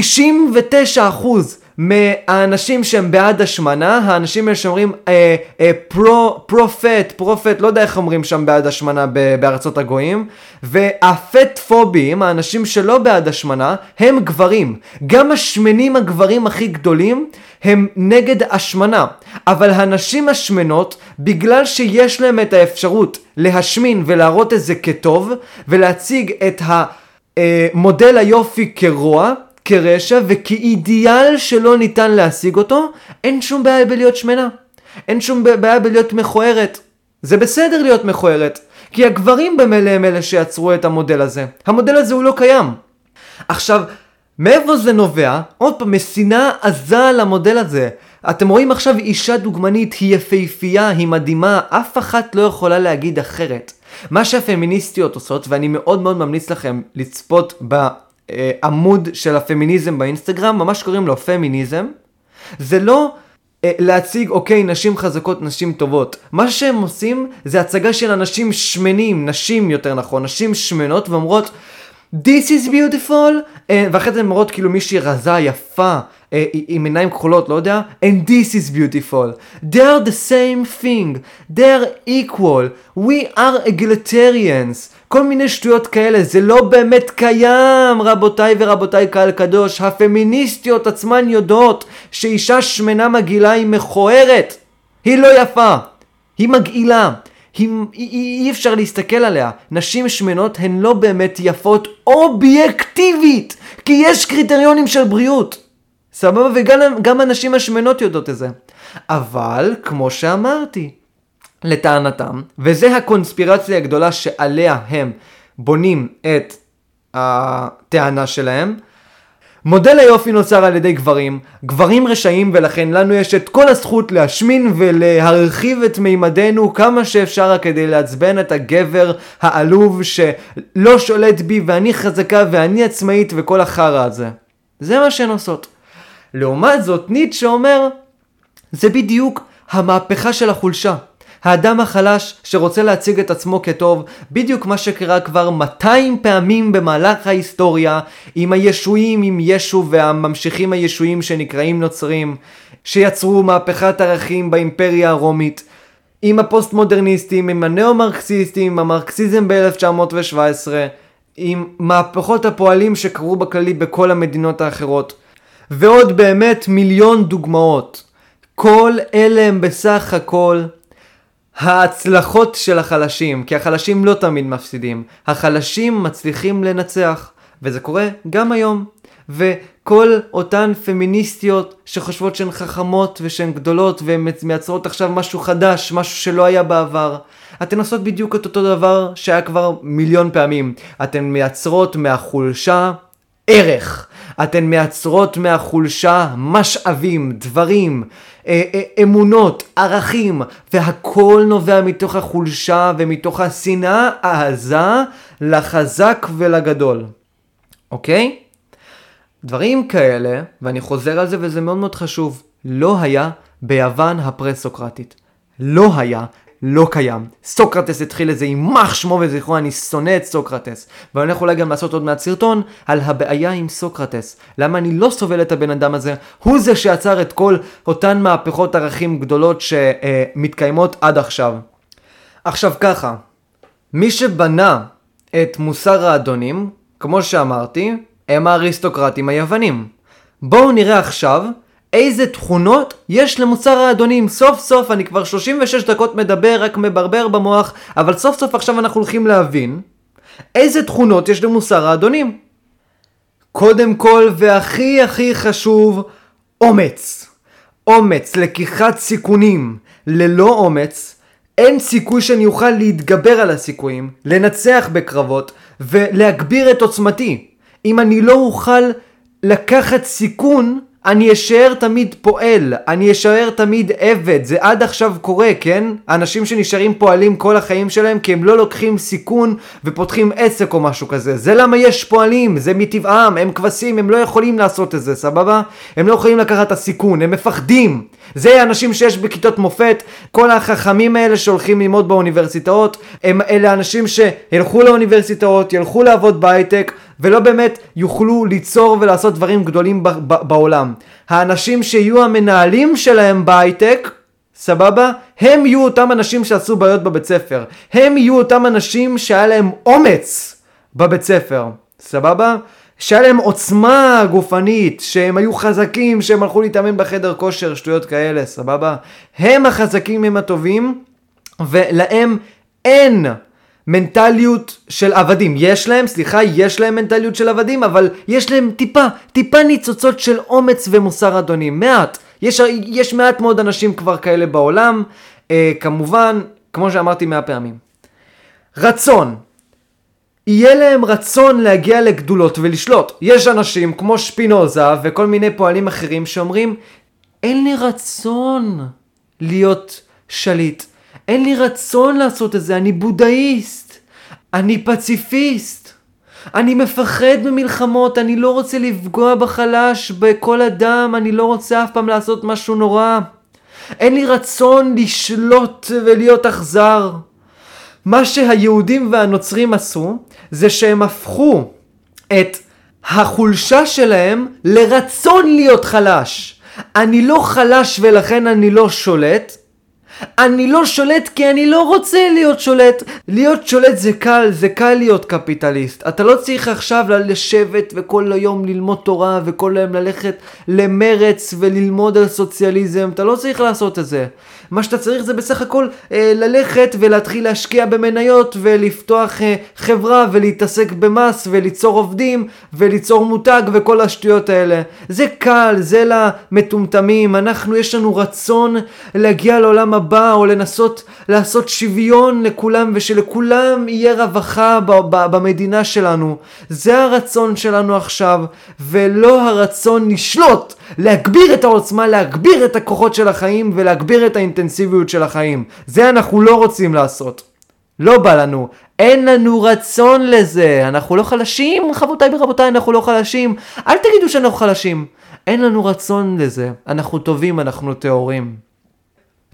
מהאנשים שהם בעד השמנה, האנשים האלה שאומרים אה, אה, פרו, פרופט, פרופט, לא יודע איך אומרים שם בעד השמנה בארצות הגויים, והפט פובים, האנשים שלא בעד השמנה, הם גברים. גם השמנים הגברים הכי גדולים הם נגד השמנה, אבל הנשים השמנות, בגלל שיש להם את האפשרות להשמין ולהראות את זה כטוב, ולהציג את המודל אה, היופי כרוע, כרשע וכאידיאל שלא ניתן להשיג אותו, אין שום בעיה בלהיות שמנה. אין שום בעיה בלהיות מכוערת. זה בסדר להיות מכוערת, כי הגברים במילא הם אלה שיצרו את המודל הזה. המודל הזה הוא לא קיים. עכשיו, מאיפה זה נובע? עוד פעם, משנאה עזה על המודל הזה. אתם רואים עכשיו אישה דוגמנית, היא יפהפייה, היא מדהימה, אף אחת לא יכולה להגיד אחרת. מה שהפמיניסטיות עושות, ואני מאוד מאוד ממליץ לכם לצפות ב... אה, עמוד של הפמיניזם באינסטגרם, ממש קוראים לו פמיניזם. זה לא אה, להציג, אוקיי, נשים חזקות, נשים טובות. מה שהם עושים זה הצגה של אנשים שמנים, נשים יותר נכון, נשים שמנות, ואומרות, This is beautiful, אה, ואחרי זה הן אומרות כאילו מישהי רזה, יפה, אה, עם עיניים כחולות, לא יודע, and this is beautiful. They are the same thing, they are equal, we are egalitarians. כל מיני שטויות כאלה, זה לא באמת קיים, רבותיי ורבותיי קהל קדוש. הפמיניסטיות עצמן יודעות שאישה שמנה מגעילה היא מכוערת. היא לא יפה, היא מגעילה. היא, היא, היא, אי אפשר להסתכל עליה. נשים שמנות הן לא באמת יפות אובייקטיבית, כי יש קריטריונים של בריאות. סבבה? וגם הנשים השמנות יודעות את זה. אבל, כמו שאמרתי, לטענתם, וזה הקונספירציה הגדולה שעליה הם בונים את הטענה שלהם, מודל היופי נוצר על ידי גברים, גברים רשעים ולכן לנו יש את כל הזכות להשמין ולהרחיב את מימדנו כמה שאפשר כדי לעצבן את הגבר העלוב שלא שולט בי ואני חזקה ואני עצמאית וכל החרא הזה. זה מה שהן עושות. לעומת זאת ניטשה אומר, זה בדיוק המהפכה של החולשה. האדם החלש שרוצה להציג את עצמו כטוב, בדיוק מה שקרה כבר 200 פעמים במהלך ההיסטוריה עם הישועים, עם ישו והממשיכים הישועים שנקראים נוצרים, שיצרו מהפכת ערכים באימפריה הרומית. עם הפוסט מודרניסטים, עם הנאו-מרקסיסטים, עם המרקסיזם ב-1917, עם מהפכות הפועלים שקרו בכללי בכל המדינות האחרות. ועוד באמת מיליון דוגמאות. כל אלה הם בסך הכל ההצלחות של החלשים, כי החלשים לא תמיד מפסידים. החלשים מצליחים לנצח, וזה קורה גם היום. וכל כל אותן פמיניסטיות שחושבות שהן חכמות ושהן גדולות והן מייצרות עכשיו משהו חדש, משהו שלא היה בעבר. אתן עושות בדיוק את אותו דבר שהיה כבר מיליון פעמים. אתן מייצרות מהחולשה ערך. אתן מייצרות מהחולשה משאבים, דברים, אמונות, ערכים, והכל נובע מתוך החולשה ומתוך השנאה העזה לחזק ולגדול. אוקיי? דברים כאלה, ואני חוזר על זה וזה מאוד מאוד חשוב, לא היה ביוון הפרה-סוקרטית. לא היה, לא קיים. סוקרטס התחיל איזה יימח שמו וזכרו, אני שונא את סוקרטס. ואני הולך אולי גם לעשות עוד מעט סרטון על הבעיה עם סוקרטס. למה אני לא סובל את הבן אדם הזה? הוא זה שיצר את כל אותן מהפכות ערכים גדולות שמתקיימות עד עכשיו. עכשיו ככה, מי שבנה את מוסר האדונים, כמו שאמרתי, הם האריסטוקרטים היוונים. בואו נראה עכשיו איזה תכונות יש למוסר האדונים. סוף סוף אני כבר 36 דקות מדבר, רק מברבר במוח, אבל סוף סוף עכשיו אנחנו הולכים להבין איזה תכונות יש למוסר האדונים. קודם כל והכי הכי חשוב, אומץ. אומץ, לקיחת סיכונים. ללא אומץ, אין סיכוי שאני אוכל להתגבר על הסיכויים, לנצח בקרבות ולהגביר את עוצמתי. אם אני לא אוכל לקחת סיכון, אני אשאר תמיד פועל, אני אשאר תמיד עבד, זה עד עכשיו קורה, כן? אנשים שנשארים פועלים כל החיים שלהם כי הם לא לוקחים סיכון ופותחים עסק או משהו כזה. זה למה יש פועלים, זה מטבעם, הם כבשים, הם לא יכולים לעשות את זה, סבבה? הם לא יכולים לקחת את הסיכון, הם מפחדים. זה אנשים שיש בכיתות מופת, כל החכמים האלה שהולכים ללמוד באוניברסיטאות, הם אלה אנשים שילכו לאוניברסיטאות, ילכו לעבוד בהייטק, ולא באמת יוכלו ליצור ולעשות דברים גדולים בעולם. האנשים שיהיו המנהלים שלהם בהייטק, סבבה? הם יהיו אותם אנשים שעשו בעיות בבית ספר. הם יהיו אותם אנשים שהיה להם אומץ בבית ספר, סבבה? שהיה להם עוצמה גופנית, שהם היו חזקים, שהם הלכו להתאמן בחדר כושר, שטויות כאלה, סבבה? הם החזקים, הם הטובים, ולהם אין מנטליות של עבדים. יש להם, סליחה, יש להם מנטליות של עבדים, אבל יש להם טיפה, טיפה ניצוצות של אומץ ומוסר אדונים. מעט. יש, יש מעט מאוד אנשים כבר כאלה בעולם. אה, כמובן, כמו שאמרתי מאה פעמים. רצון. יהיה להם רצון להגיע לגדולות ולשלוט. יש אנשים כמו שפינוזה וכל מיני פועלים אחרים שאומרים, אין לי רצון להיות שליט. אין לי רצון לעשות את זה, אני בודהיסט, אני פציפיסט, אני מפחד ממלחמות, אני לא רוצה לפגוע בחלש, בכל אדם, אני לא רוצה אף פעם לעשות משהו נורא. אין לי רצון לשלוט ולהיות אכזר. מה שהיהודים והנוצרים עשו, זה שהם הפכו את החולשה שלהם לרצון להיות חלש. אני לא חלש ולכן אני לא שולט, אני לא שולט כי אני לא רוצה להיות שולט. להיות שולט זה קל, זה קל להיות קפיטליסט. אתה לא צריך עכשיו לשבת וכל היום ללמוד תורה וכל היום ללכת למרץ וללמוד על סוציאליזם. אתה לא צריך לעשות את זה. מה שאתה צריך זה בסך הכל אה, ללכת ולהתחיל להשקיע במניות ולפתוח אה, חברה ולהתעסק במס וליצור עובדים וליצור מותג וכל השטויות האלה. זה קל, זה למטומטמים. אנחנו, יש לנו רצון להגיע לעולם הבא או לנסות לעשות שוויון לכולם ושלכולם יהיה רווחה במדינה שלנו. זה הרצון שלנו עכשיו ולא הרצון לשלוט, להגביר את העוצמה, להגביר את הכוחות של החיים ולהגביר את. האינטנסיביות של החיים. זה אנחנו לא רוצים לעשות. לא בא לנו. אין לנו רצון לזה. אנחנו לא חלשים, חברותיי ורבותיי, אנחנו לא חלשים. אל תגידו שאנחנו חלשים. אין לנו רצון לזה. אנחנו טובים, אנחנו טהורים.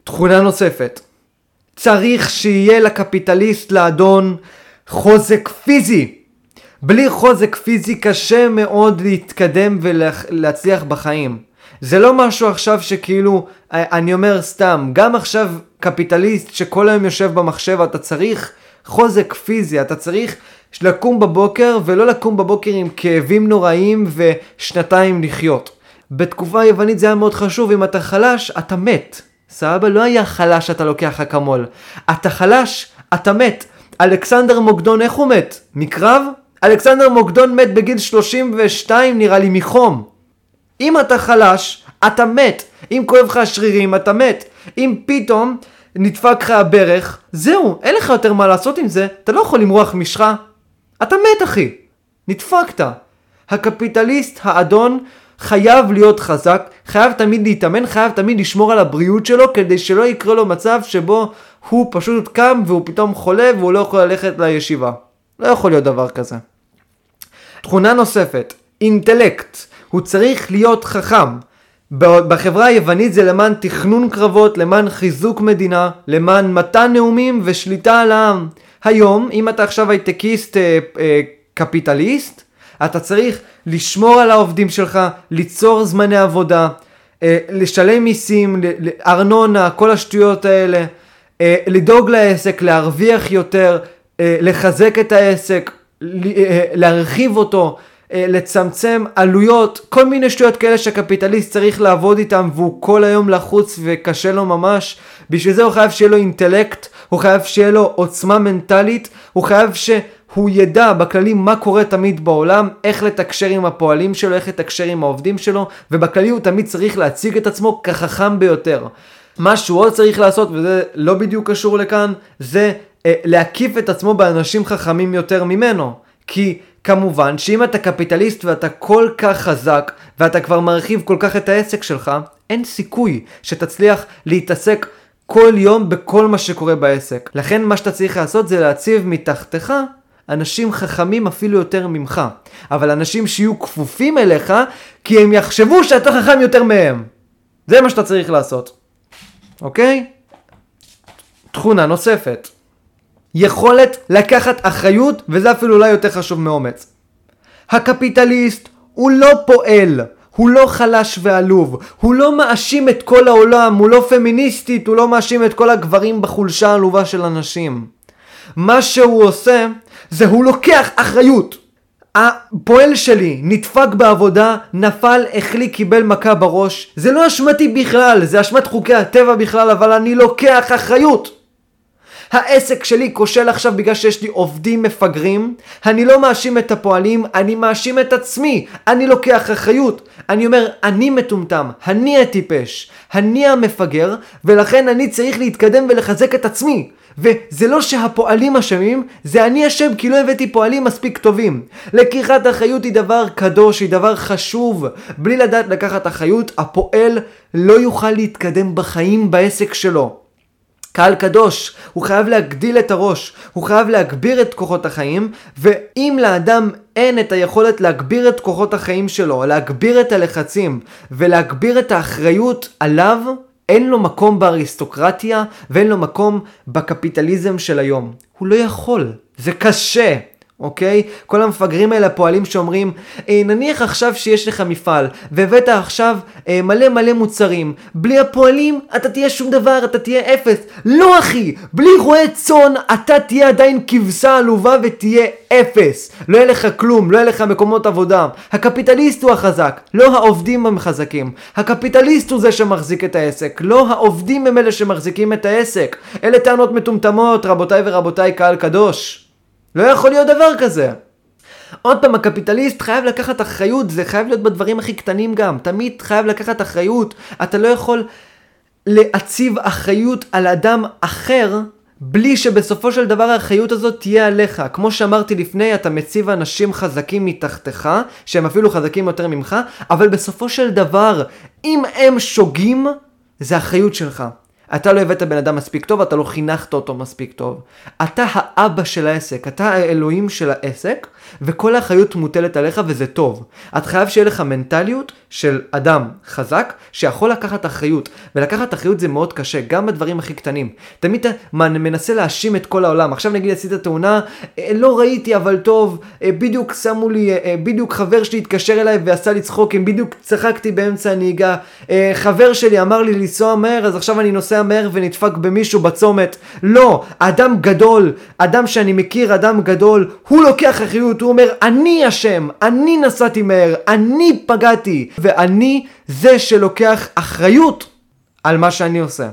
תכונה נוספת. צריך שיהיה לקפיטליסט, לאדון, חוזק פיזי. בלי חוזק פיזי קשה מאוד להתקדם ולהצליח בחיים. זה לא משהו עכשיו שכאילו, אה, אני אומר סתם, גם עכשיו קפיטליסט שכל היום יושב במחשב, אתה צריך חוזק פיזי, אתה צריך לקום בבוקר ולא לקום בבוקר עם כאבים נוראים ושנתיים לחיות. בתקופה היוונית זה היה מאוד חשוב, אם אתה חלש, אתה מת. סבבה? לא היה חלש אתה לוקח אקמול. אתה חלש, אתה מת. אלכסנדר מוקדון, איך הוא מת? מקרב? אלכסנדר מוקדון מת בגיל 32 נראה לי מחום. אם אתה חלש, אתה מת. אם כואב לך השרירים, אתה מת. אם פתאום נדפק לך הברך, זהו, אין לך יותר מה לעשות עם זה, אתה לא יכול למרוח משחה. אתה מת, אחי. נדפקת. הקפיטליסט האדון חייב להיות חזק, חייב תמיד להתאמן, חייב תמיד לשמור על הבריאות שלו, כדי שלא יקרה לו מצב שבו הוא פשוט קם והוא פתאום חולה והוא לא יכול ללכת לישיבה. לא יכול להיות דבר כזה. תכונה נוספת, אינטלקט. הוא צריך להיות חכם. בחברה היוונית זה למען תכנון קרבות, למען חיזוק מדינה, למען מתן נאומים ושליטה על העם. היום, אם אתה עכשיו הייטקיסט אה, אה, קפיטליסט, אתה צריך לשמור על העובדים שלך, ליצור זמני עבודה, אה, לשלם מיסים, ארנונה, כל השטויות האלה, אה, לדאוג לעסק, להרוויח יותר, אה, לחזק את העסק, להרחיב אותו, לצמצם עלויות, כל מיני שטויות כאלה שהקפיטליסט צריך לעבוד איתם והוא כל היום לחוץ וקשה לו ממש. בשביל זה הוא חייב שיהיה לו אינטלקט, הוא חייב שיהיה לו עוצמה מנטלית, הוא חייב שהוא ידע בכללי מה קורה תמיד בעולם, איך לתקשר עם הפועלים שלו, איך לתקשר עם העובדים שלו, ובכללי הוא תמיד צריך להציג את עצמו כחכם ביותר. מה שהוא עוד צריך לעשות, וזה לא בדיוק קשור לכאן, זה אה, להקיף את עצמו באנשים חכמים יותר ממנו. כי כמובן שאם אתה קפיטליסט ואתה כל כך חזק ואתה כבר מרחיב כל כך את העסק שלך, אין סיכוי שתצליח להתעסק כל יום בכל מה שקורה בעסק. לכן מה שאתה צריך לעשות זה להציב מתחתיך אנשים חכמים אפילו יותר ממך. אבל אנשים שיהיו כפופים אליך כי הם יחשבו שאתה חכם יותר מהם. זה מה שאתה צריך לעשות. אוקיי? תכונה נוספת. יכולת לקחת אחריות, וזה אפילו אולי יותר חשוב מאומץ. הקפיטליסט הוא לא פועל, הוא לא חלש ועלוב, הוא לא מאשים את כל העולם, הוא לא פמיניסטית, הוא לא מאשים את כל הגברים בחולשה העלובה של הנשים. מה שהוא עושה, זה הוא לוקח אחריות. הפועל שלי נדפק בעבודה, נפל, החליק, קיבל מכה בראש. זה לא אשמתי בכלל, זה אשמת חוקי הטבע בכלל, אבל אני לוקח אחריות. העסק שלי כושל עכשיו בגלל שיש לי עובדים מפגרים, אני לא מאשים את הפועלים, אני מאשים את עצמי, אני לוקח אחריות. אני אומר, אני מטומטם, אני הטיפש, אני המפגר, ולכן אני צריך להתקדם ולחזק את עצמי. וזה לא שהפועלים אשמים, זה אני אשם כי לא הבאתי פועלים מספיק טובים. לקיחת אחריות היא דבר קדוש, היא דבר חשוב. בלי לדעת לקחת אחריות, הפועל לא יוכל להתקדם בחיים בעסק שלו. קהל קדוש, הוא חייב להגדיל את הראש, הוא חייב להגביר את כוחות החיים, ואם לאדם אין את היכולת להגביר את כוחות החיים שלו, להגביר את הלחצים ולהגביר את האחריות עליו, אין לו מקום באריסטוקרטיה ואין לו מקום בקפיטליזם של היום. הוא לא יכול, זה קשה. אוקיי? כל המפגרים האלה, הפועלים שאומרים, אה, נניח עכשיו שיש לך מפעל, והבאת עכשיו אה, מלא מלא מוצרים, בלי הפועלים אתה תהיה שום דבר, אתה תהיה אפס. לא אחי, בלי רועי צאן אתה תהיה עדיין כבשה עלובה ותהיה אפס. לא יהיה לך כלום, לא יהיה לך מקומות עבודה. הקפיטליסט הוא החזק, לא העובדים הם חזקים. הקפיטליסט הוא זה שמחזיק את העסק, לא העובדים הם אלה שמחזיקים את העסק. אלה טענות מטומטמות, רבותיי ורבותיי, קהל קדוש. לא יכול להיות דבר כזה. עוד פעם, הקפיטליסט חייב לקחת אחריות, זה חייב להיות בדברים הכי קטנים גם. תמיד חייב לקחת אחריות. אתה לא יכול להציב אחריות על אדם אחר בלי שבסופו של דבר האחריות הזאת תהיה עליך. כמו שאמרתי לפני, אתה מציב אנשים חזקים מתחתיך, שהם אפילו חזקים יותר ממך, אבל בסופו של דבר, אם הם שוגים, זה אחריות שלך. אתה לא הבאת בן אדם מספיק טוב, אתה לא חינכת אותו מספיק טוב. אתה האבא של העסק, אתה האלוהים של העסק, וכל האחריות מוטלת עליך וזה טוב. אתה חייב שיהיה לך מנטליות של אדם חזק שיכול לקחת אחריות, ולקחת אחריות זה מאוד קשה, גם בדברים הכי קטנים. תמיד אתה מנסה להאשים את כל העולם. עכשיו נגיד עשית תאונה, אה, לא ראיתי אבל טוב, אה, בדיוק שמו לי, אה, בדיוק חבר שלי התקשר אליי ועשה לי צחוקים, בדיוק צחקתי באמצע הנהיגה. חבר שלי אמר לי לנסוע מהר, אז עכשיו אני נוסע מהר ונדפק במישהו בצומת. לא, אדם גדול, אדם שאני מכיר, אדם גדול, הוא לוקח אחריות, הוא אומר, אני אשם, אני נסעתי מהר, אני פגעתי. ואני זה שלוקח אחריות על מה שאני עושה.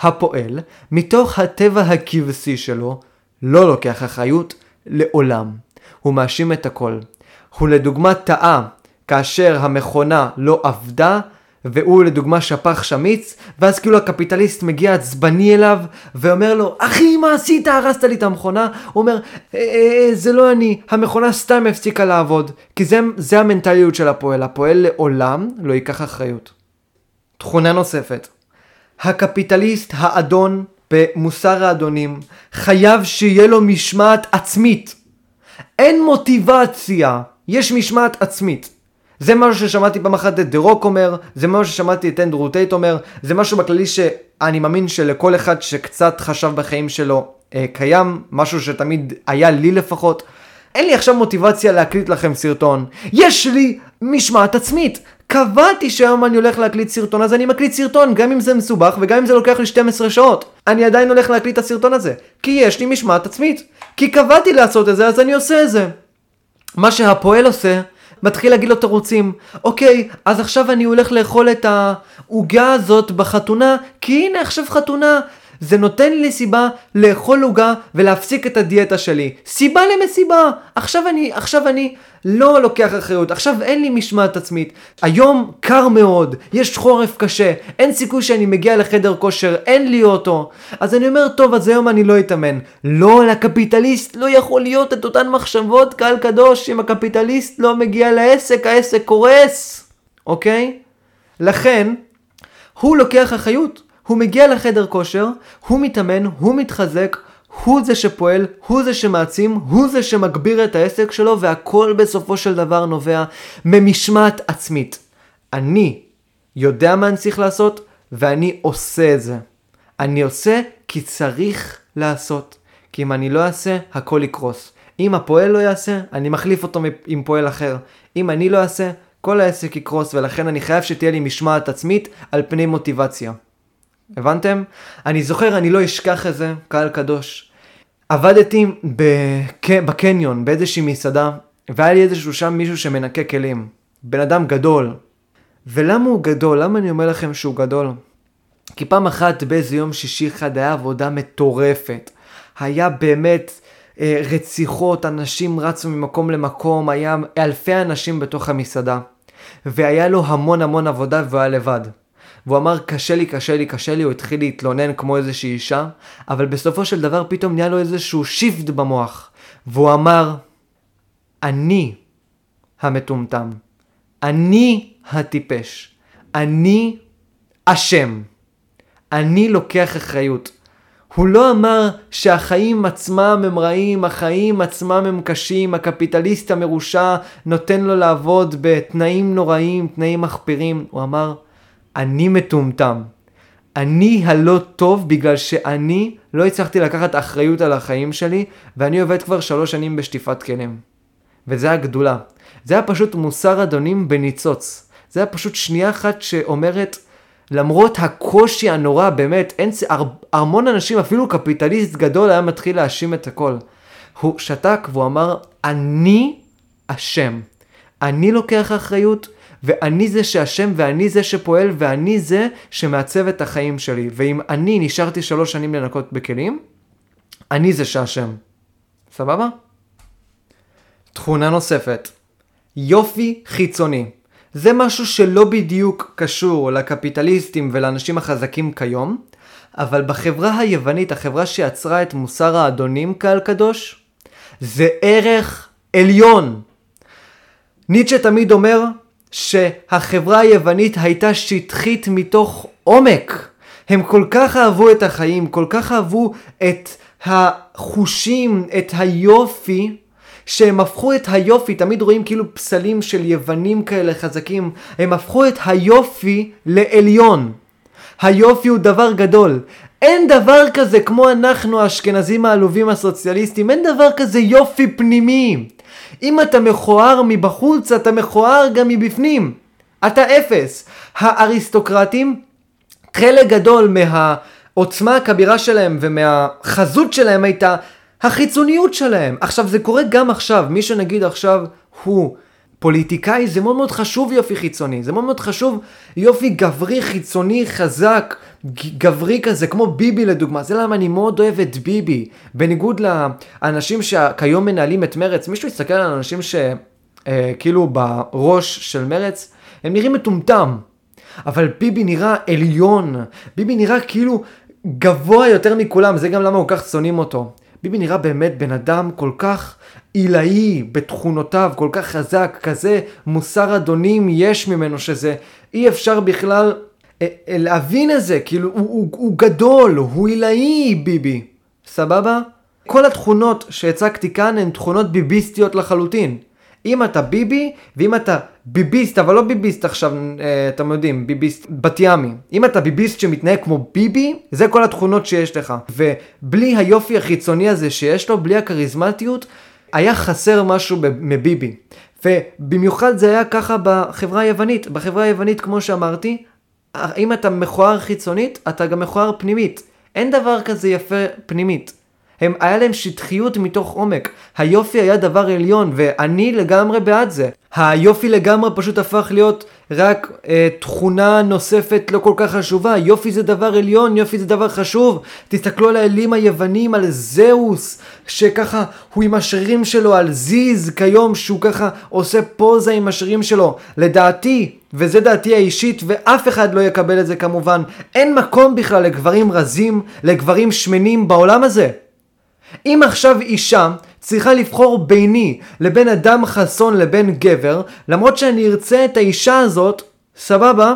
הפועל, מתוך הטבע הכבשי שלו, לא לוקח אחריות לעולם. הוא מאשים את הכל. הוא לדוגמה טעה כאשר המכונה לא עבדה, והוא לדוגמה שפך שמיץ, ואז כאילו הקפיטליסט מגיע עצבני אליו, ואומר לו, אחי, מה עשית? הרסת לי את המכונה. הוא אומר, אה, אה, זה לא אני, המכונה סתם הפסיקה לעבוד. כי זה, זה המנטליות של הפועל, הפועל לעולם לא ייקח אחריות. תכונה נוספת, הקפיטליסט האדון במוסר האדונים חייב שיהיה לו משמעת עצמית. אין מוטיבציה, יש משמעת עצמית. זה משהו ששמעתי פעם אחת את The Rock אומר, זה משהו ששמעתי את אנדרו טייט אומר, זה משהו בכללי שאני מאמין שלכל אחד שקצת חשב בחיים שלו אה, קיים, משהו שתמיד היה לי לפחות. אין לי עכשיו מוטיבציה להקליט לכם סרטון. יש לי משמעת עצמית. קבעתי שהיום אני הולך להקליט סרטון, אז אני מקליט סרטון, גם אם זה מסובך וגם אם זה לוקח לי 12 שעות. אני עדיין הולך להקליט את הסרטון הזה. כי יש לי משמעת עצמית. כי קבעתי לעשות את זה, אז אני עושה את זה. מה שהפועל עושה, מתחיל להגיד לו תירוצים. אוקיי, אז עכשיו אני הולך לאכול את העוגה הזאת בחתונה, כי הנה עכשיו חתונה. זה נותן לי סיבה לאכול עוגה ולהפסיק את הדיאטה שלי. סיבה למסיבה. עכשיו אני, עכשיו אני לא לוקח אחריות. עכשיו אין לי משמעת עצמית. היום קר מאוד, יש חורף קשה, אין סיכוי שאני מגיע לחדר כושר, אין לי אוטו. אז אני אומר, טוב, אז היום אני לא אתאמן. לא, לקפיטליסט לא יכול להיות את אותן מחשבות, קהל קדוש, אם הקפיטליסט לא מגיע לעסק, העסק קורס. אוקיי? לכן, הוא לוקח אחריות. הוא מגיע לחדר כושר, הוא מתאמן, הוא מתחזק, הוא זה שפועל, הוא זה שמעצים, הוא זה שמגביר את העסק שלו, והכל בסופו של דבר נובע ממשמעת עצמית. אני יודע מה אני צריך לעשות, ואני עושה את זה. אני עושה כי צריך לעשות. כי אם אני לא אעשה, הכל יקרוס. אם הפועל לא יעשה, אני מחליף אותו עם פועל אחר. אם אני לא אעשה, כל העסק יקרוס, ולכן אני חייב שתהיה לי משמעת עצמית על פני מוטיבציה. הבנתם? אני זוכר, אני לא אשכח את זה, קהל קדוש. עבדתי בק... בקניון, באיזושהי מסעדה, והיה לי איזשהו שם מישהו שמנקה כלים. בן אדם גדול. ולמה הוא גדול? למה אני אומר לכם שהוא גדול? כי פעם אחת באיזה יום שישי אחד היה עבודה מטורפת. היה באמת אה, רציחות, אנשים רצו ממקום למקום, היה אלפי אנשים בתוך המסעדה. והיה לו המון המון עבודה והוא היה לבד. והוא אמר קשה לי, קשה לי, קשה לי, הוא התחיל להתלונן כמו איזושהי אישה, אבל בסופו של דבר פתאום נהיה לו איזשהו שיפט במוח, והוא אמר, אני המטומטם, אני הטיפש, אני אשם, אני לוקח אחריות. הוא לא אמר שהחיים עצמם הם רעים, החיים עצמם הם קשים, הקפיטליסט המרושע נותן לו לעבוד בתנאים נוראים, תנאים מחפירים. הוא אמר, אני מטומטם. אני הלא טוב בגלל שאני לא הצלחתי לקחת אחריות על החיים שלי, ואני עובד כבר שלוש שנים בשטיפת כלים. וזה הגדולה. זה היה פשוט מוסר אדונים בניצוץ. זה היה פשוט שנייה אחת שאומרת, למרות הקושי הנורא, באמת, אין, המון אנשים, אפילו קפיטליסט גדול היה מתחיל להאשים את הכל. הוא שתק והוא אמר, אני אשם. אני לוקח אחריות, ואני זה שאשם ואני זה שפועל ואני זה שמעצב את החיים שלי. ואם אני נשארתי שלוש שנים לנקות בכלים, אני זה שאשם. סבבה? תכונה נוספת, יופי חיצוני. זה משהו שלא בדיוק קשור לקפיטליסטים ולאנשים החזקים כיום, אבל בחברה היוונית, החברה שיצרה את מוסר האדונים קהל קדוש, זה ערך עליון. ניטשה תמיד אומר, שהחברה היוונית הייתה שטחית מתוך עומק. הם כל כך אהבו את החיים, כל כך אהבו את החושים, את היופי, שהם הפכו את היופי, תמיד רואים כאילו פסלים של יוונים כאלה חזקים, הם הפכו את היופי לעליון. היופי הוא דבר גדול. אין דבר כזה כמו אנחנו האשכנזים העלובים הסוציאליסטים, אין דבר כזה יופי פנימי. אם אתה מכוער מבחוץ, אתה מכוער גם מבפנים. אתה אפס. האריסטוקרטים, חלק גדול מהעוצמה הכבירה שלהם ומהחזות שלהם הייתה החיצוניות שלהם. עכשיו, זה קורה גם עכשיו. מי שנגיד עכשיו הוא פוליטיקאי, זה מאוד מאוד חשוב יופי חיצוני. זה מאוד מאוד חשוב יופי גברי, חיצוני, חזק, גברי כזה, כמו ביבי לדוגמה. זה למה אני מאוד אוהב את ביבי. בניגוד לאנשים שכיום מנהלים את מרץ, מישהו יסתכל על אנשים ש... אה, כאילו בראש של מרץ, הם נראים מטומטם. אבל ביבי נראה עליון, ביבי נראה כאילו גבוה יותר מכולם, זה גם למה כל כך שונאים אותו. ביבי נראה באמת בן אדם כל כך עילאי בתכונותיו, כל כך חזק, כזה מוסר אדונים יש ממנו שזה אי אפשר בכלל להבין את זה, כאילו הוא, הוא, הוא גדול, הוא עילאי ביבי, סבבה? כל התכונות שהצגתי כאן הן תכונות ביביסטיות לחלוטין. אם אתה ביבי, ואם אתה ביביסט, אבל לא ביביסט עכשיו, אה, אתם יודעים, ביביסט בת ימי. אם אתה ביביסט שמתנהג כמו ביבי, זה כל התכונות שיש לך. ובלי היופי החיצוני הזה שיש לו, בלי הכריזמטיות, היה חסר משהו מביבי. ובמיוחד זה היה ככה בחברה היוונית. בחברה היוונית, כמו שאמרתי, אם אתה מכוער חיצונית, אתה גם מכוער פנימית. אין דבר כזה יפה פנימית. הם, היה להם שטחיות מתוך עומק. היופי היה דבר עליון, ואני לגמרי בעד זה. היופי לגמרי פשוט הפך להיות רק אה, תכונה נוספת לא כל כך חשובה. יופי זה דבר עליון, יופי זה דבר חשוב. תסתכלו על האלים היוונים, על זהוס, שככה הוא עם השרירים שלו, על זיז כיום, שהוא ככה עושה פוזה עם השרירים שלו. לדעתי, וזה דעתי האישית, ואף אחד לא יקבל את זה כמובן, אין מקום בכלל לגברים רזים, לגברים שמנים בעולם הזה. אם עכשיו אישה צריכה לבחור ביני לבין אדם חסון לבין גבר, למרות שאני ארצה את האישה הזאת, סבבה,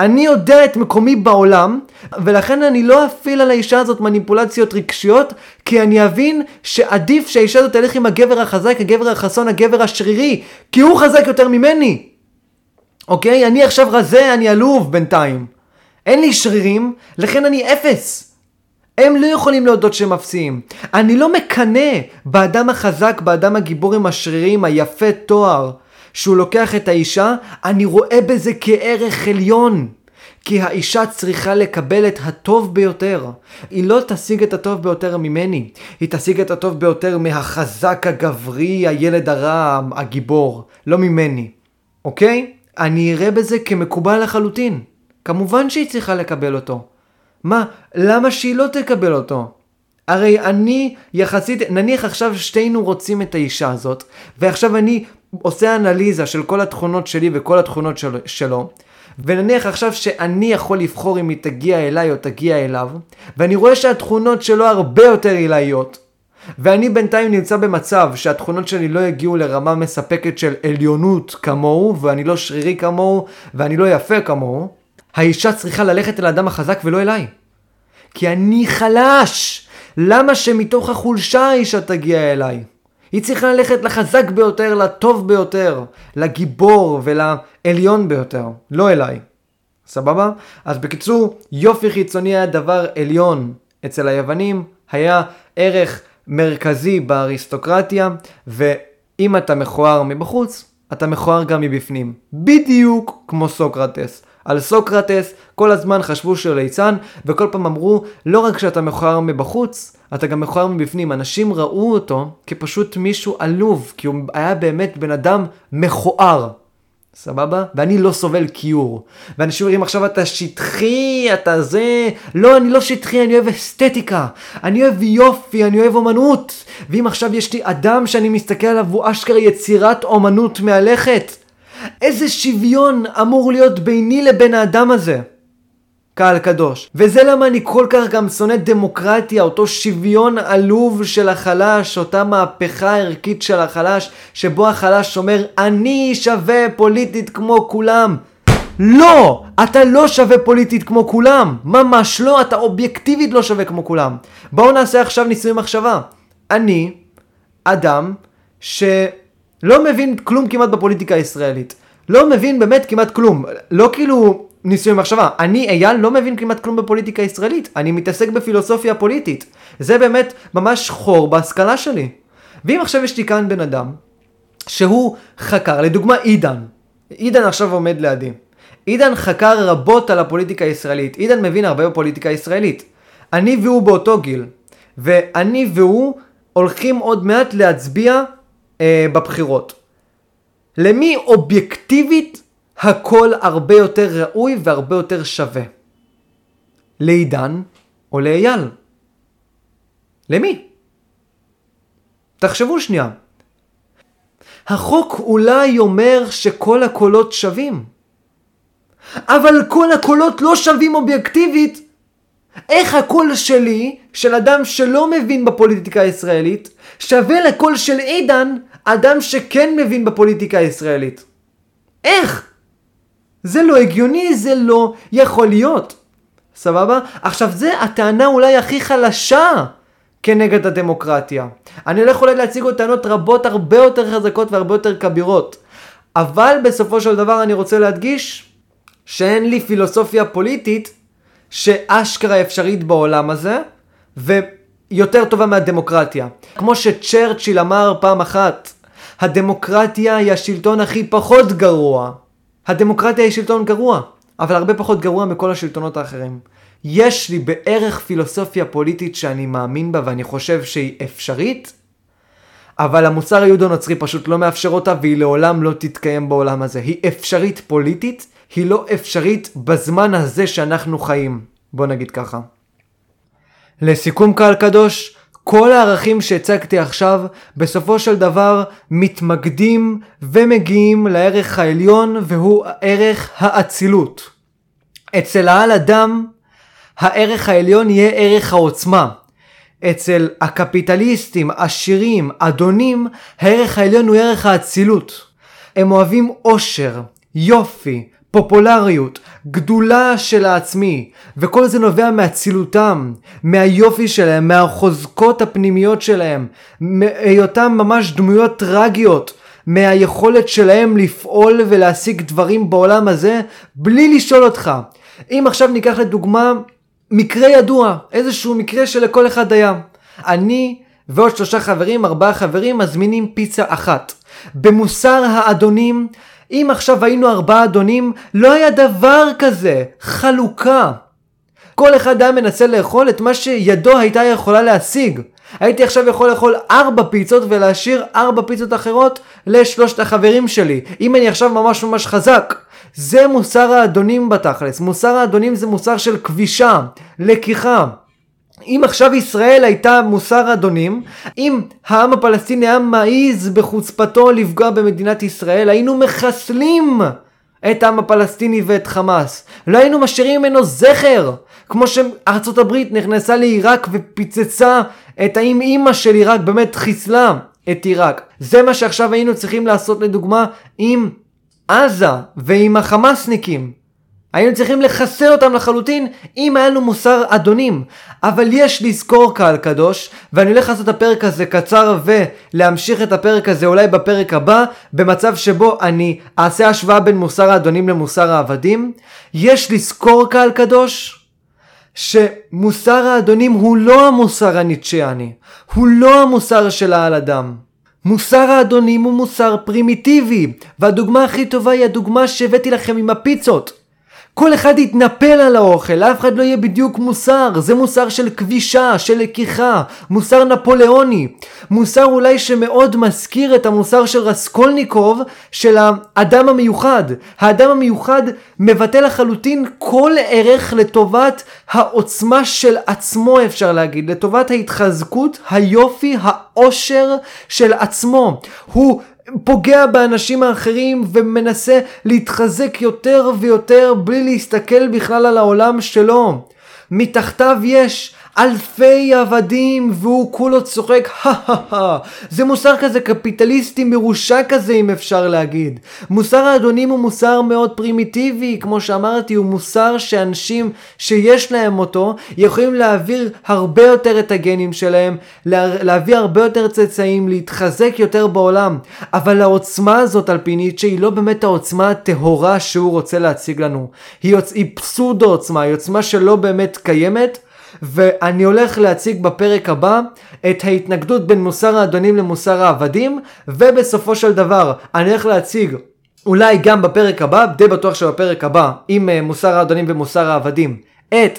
אני יודע את מקומי בעולם, ולכן אני לא אפעיל על האישה הזאת מניפולציות רגשיות, כי אני אבין שעדיף שהאישה הזאת תלך עם הגבר החזק, הגבר החסון, הגבר השרירי, כי הוא חזק יותר ממני. אוקיי? אני עכשיו רזה, אני עלוב בינתיים. אין לי שרירים, לכן אני אפס. הם לא יכולים להודות שהם אפסיים. אני לא מקנא באדם החזק, באדם הגיבור עם השרירים, היפה תואר, שהוא לוקח את האישה, אני רואה בזה כערך עליון. כי האישה צריכה לקבל את הטוב ביותר. היא לא תשיג את הטוב ביותר ממני, היא תשיג את הטוב ביותר מהחזק הגברי, הילד הרע, הגיבור, לא ממני. אוקיי? אני אראה בזה כמקובל לחלוטין. כמובן שהיא צריכה לקבל אותו. מה, למה שהיא לא תקבל אותו? הרי אני יחסית, נניח עכשיו שתינו רוצים את האישה הזאת, ועכשיו אני עושה אנליזה של כל התכונות שלי וכל התכונות של, שלו, ונניח עכשיו שאני יכול לבחור אם היא תגיע אליי או תגיע אליו, ואני רואה שהתכונות שלו הרבה יותר עילאיות, ואני בינתיים נמצא במצב שהתכונות שלי לא יגיעו לרמה מספקת של עליונות כמוהו, ואני לא שרירי כמוהו, ואני לא יפה כמוהו, האישה צריכה ללכת אל האדם החזק ולא אליי. כי אני חלש. למה שמתוך החולשה האישה תגיע אליי? היא צריכה ללכת לחזק ביותר, לטוב ביותר, לגיבור ולעליון ביותר, לא אליי. סבבה? אז בקיצור, יופי חיצוני היה דבר עליון אצל היוונים, היה ערך מרכזי באריסטוקרטיה, ואם אתה מכוער מבחוץ, אתה מכוער גם מבפנים. בדיוק כמו סוקרטס. על סוקרטס, כל הזמן חשבו שהוא ליצן, וכל פעם אמרו, לא רק שאתה מכוער מבחוץ, אתה גם מכוער מבפנים. אנשים ראו אותו כפשוט מישהו עלוב, כי הוא היה באמת בן אדם מכוער. סבבה? ואני לא סובל כיור. ואנשים אומרים עכשיו אתה שטחי, אתה זה... לא, אני לא שטחי, אני אוהב אסתטיקה. אני אוהב יופי, אני אוהב אומנות. ואם עכשיו יש לי אדם שאני מסתכל עליו והוא אשכרה יצירת אומנות מהלכת, איזה שוויון אמור להיות ביני לבין האדם הזה? קהל קדוש. וזה למה אני כל כך גם שונא דמוקרטיה, אותו שוויון עלוב של החלש, אותה מהפכה ערכית של החלש, שבו החלש אומר, אני שווה פוליטית כמו כולם. לא! אתה לא שווה פוליטית כמו כולם. ממש לא, אתה אובייקטיבית לא שווה כמו כולם. בואו נעשה עכשיו ניסוי מחשבה. אני, אדם, ש... לא מבין כלום כמעט בפוליטיקה הישראלית. לא מבין באמת כמעט כלום. לא כאילו ניסוי מחשבה. אני, אייל, לא מבין כמעט כלום בפוליטיקה הישראלית. אני מתעסק בפילוסופיה פוליטית. זה באמת ממש חור בהשכלה שלי. ואם עכשיו יש לי כאן בן אדם, שהוא חקר, לדוגמה עידן. עידן עכשיו עומד לידי. עידן חקר רבות על הפוליטיקה הישראלית. עידן מבין הרבה בפוליטיקה הישראלית. אני והוא באותו גיל. ואני והוא הולכים עוד מעט להצביע אה, בבחירות. למי אובייקטיבית הכל הרבה יותר ראוי והרבה יותר שווה? לעידן או לאייל? למי? תחשבו שנייה. החוק אולי אומר שכל הקולות שווים, אבל כל הקולות לא שווים אובייקטיבית. איך הקול שלי, של אדם שלא מבין בפוליטיקה הישראלית, שווה לקול של עידן, אדם שכן מבין בפוליטיקה הישראלית? איך? זה לא הגיוני, זה לא יכול להיות. סבבה? עכשיו זה הטענה אולי הכי חלשה כנגד הדמוקרטיה. אני הולך אולי להציג עוד טענות רבות הרבה יותר חזקות והרבה יותר כבירות. אבל בסופו של דבר אני רוצה להדגיש שאין לי פילוסופיה פוליטית שאשכרה אפשרית בעולם הזה, ויותר טובה מהדמוקרטיה. כמו שצ'רצ'יל אמר פעם אחת, הדמוקרטיה היא השלטון הכי פחות גרוע. הדמוקרטיה היא שלטון גרוע, אבל הרבה פחות גרוע מכל השלטונות האחרים. יש לי בערך פילוסופיה פוליטית שאני מאמין בה ואני חושב שהיא אפשרית, אבל המוסר היהודו-נוצרי פשוט לא מאפשר אותה והיא לעולם לא תתקיים בעולם הזה. היא אפשרית פוליטית, היא לא אפשרית בזמן הזה שאנחנו חיים. בוא נגיד ככה. לסיכום קהל קדוש, כל הערכים שהצגתי עכשיו בסופו של דבר מתמקדים ומגיעים לערך העליון והוא ערך האצילות. אצל העל אדם הערך העליון יהיה ערך העוצמה. אצל הקפיטליסטים, עשירים, אדונים, הערך העליון הוא ערך האצילות. הם אוהבים עושר, יופי, פופולריות, גדולה של העצמי, וכל זה נובע מאצילותם, מהיופי שלהם, מהחוזקות הפנימיות שלהם, מהיותם ממש דמויות טרגיות, מהיכולת שלהם לפעול ולהשיג דברים בעולם הזה, בלי לשאול אותך. אם עכשיו ניקח לדוגמה מקרה ידוע, איזשהו מקרה שלכל אחד היה. אני ועוד שלושה חברים, ארבעה חברים, מזמינים פיצה אחת. במוסר האדונים, אם עכשיו היינו ארבעה אדונים, לא היה דבר כזה, חלוקה. כל אחד היה מנסה לאכול את מה שידו הייתה יכולה להשיג. הייתי עכשיו יכול לאכול ארבע פיצות ולהשאיר ארבע פיצות אחרות לשלושת החברים שלי. אם אני עכשיו ממש ממש חזק. זה מוסר האדונים בתכלס. מוסר האדונים זה מוסר של כבישה, לקיחה. אם עכשיו ישראל הייתה מוסר אדונים, אם העם הפלסטיני היה מעז בחוצפתו לפגוע במדינת ישראל, היינו מחסלים את העם הפלסטיני ואת חמאס. לא היינו משאירים ממנו זכר, כמו שארצות הברית נכנסה לעיראק ופיצצה את האם אימא של עיראק, באמת חיסלה את עיראק. זה מה שעכשיו היינו צריכים לעשות לדוגמה עם עזה ועם החמאסניקים. היינו צריכים לחסל אותם לחלוטין אם היה לנו מוסר אדונים. אבל יש לזכור קהל קדוש, ואני הולך לעשות את הפרק הזה קצר ולהמשיך את הפרק הזה אולי בפרק הבא, במצב שבו אני אעשה השוואה בין מוסר האדונים למוסר העבדים. יש לזכור קהל קדוש, שמוסר האדונים הוא לא המוסר הניטשיאני, הוא לא המוסר של העל אדם. מוסר האדונים הוא מוסר פרימיטיבי, והדוגמה הכי טובה היא הדוגמה שהבאתי לכם עם הפיצות. כל אחד יתנפל על האוכל, לאף אחד לא יהיה בדיוק מוסר. זה מוסר של כבישה, של לקיחה, מוסר נפוליאוני. מוסר אולי שמאוד מזכיר את המוסר של רסקולניקוב, של האדם המיוחד. האדם המיוחד מבטא לחלוטין כל ערך לטובת העוצמה של עצמו אפשר להגיד, לטובת ההתחזקות, היופי, העושר של עצמו. הוא פוגע באנשים האחרים ומנסה להתחזק יותר ויותר בלי להסתכל בכלל על העולם שלו. מתחתיו יש אלפי עבדים והוא כולו צוחק, זה מוסר כזה קפיטליסטי מרושע כזה אם אפשר להגיד. מוסר האדונים הוא מוסר מאוד פרימיטיבי, כמו שאמרתי, הוא מוסר שאנשים שיש להם אותו יכולים להעביר הרבה יותר את הגנים שלהם, לה, להביא הרבה יותר צאצאים, להתחזק יותר בעולם. אבל העוצמה הזאת על פי ניטשה היא לא באמת העוצמה הטהורה שהוא רוצה להציג לנו. היא, יוצ... היא פסודו עוצמה, היא עוצמה שלא באמת קיימת. ואני הולך להציג בפרק הבא את ההתנגדות בין מוסר האדונים למוסר העבדים, ובסופו של דבר אני הולך להציג אולי גם בפרק הבא, די בטוח שבפרק הבא, עם uh, מוסר האדונים ומוסר העבדים, את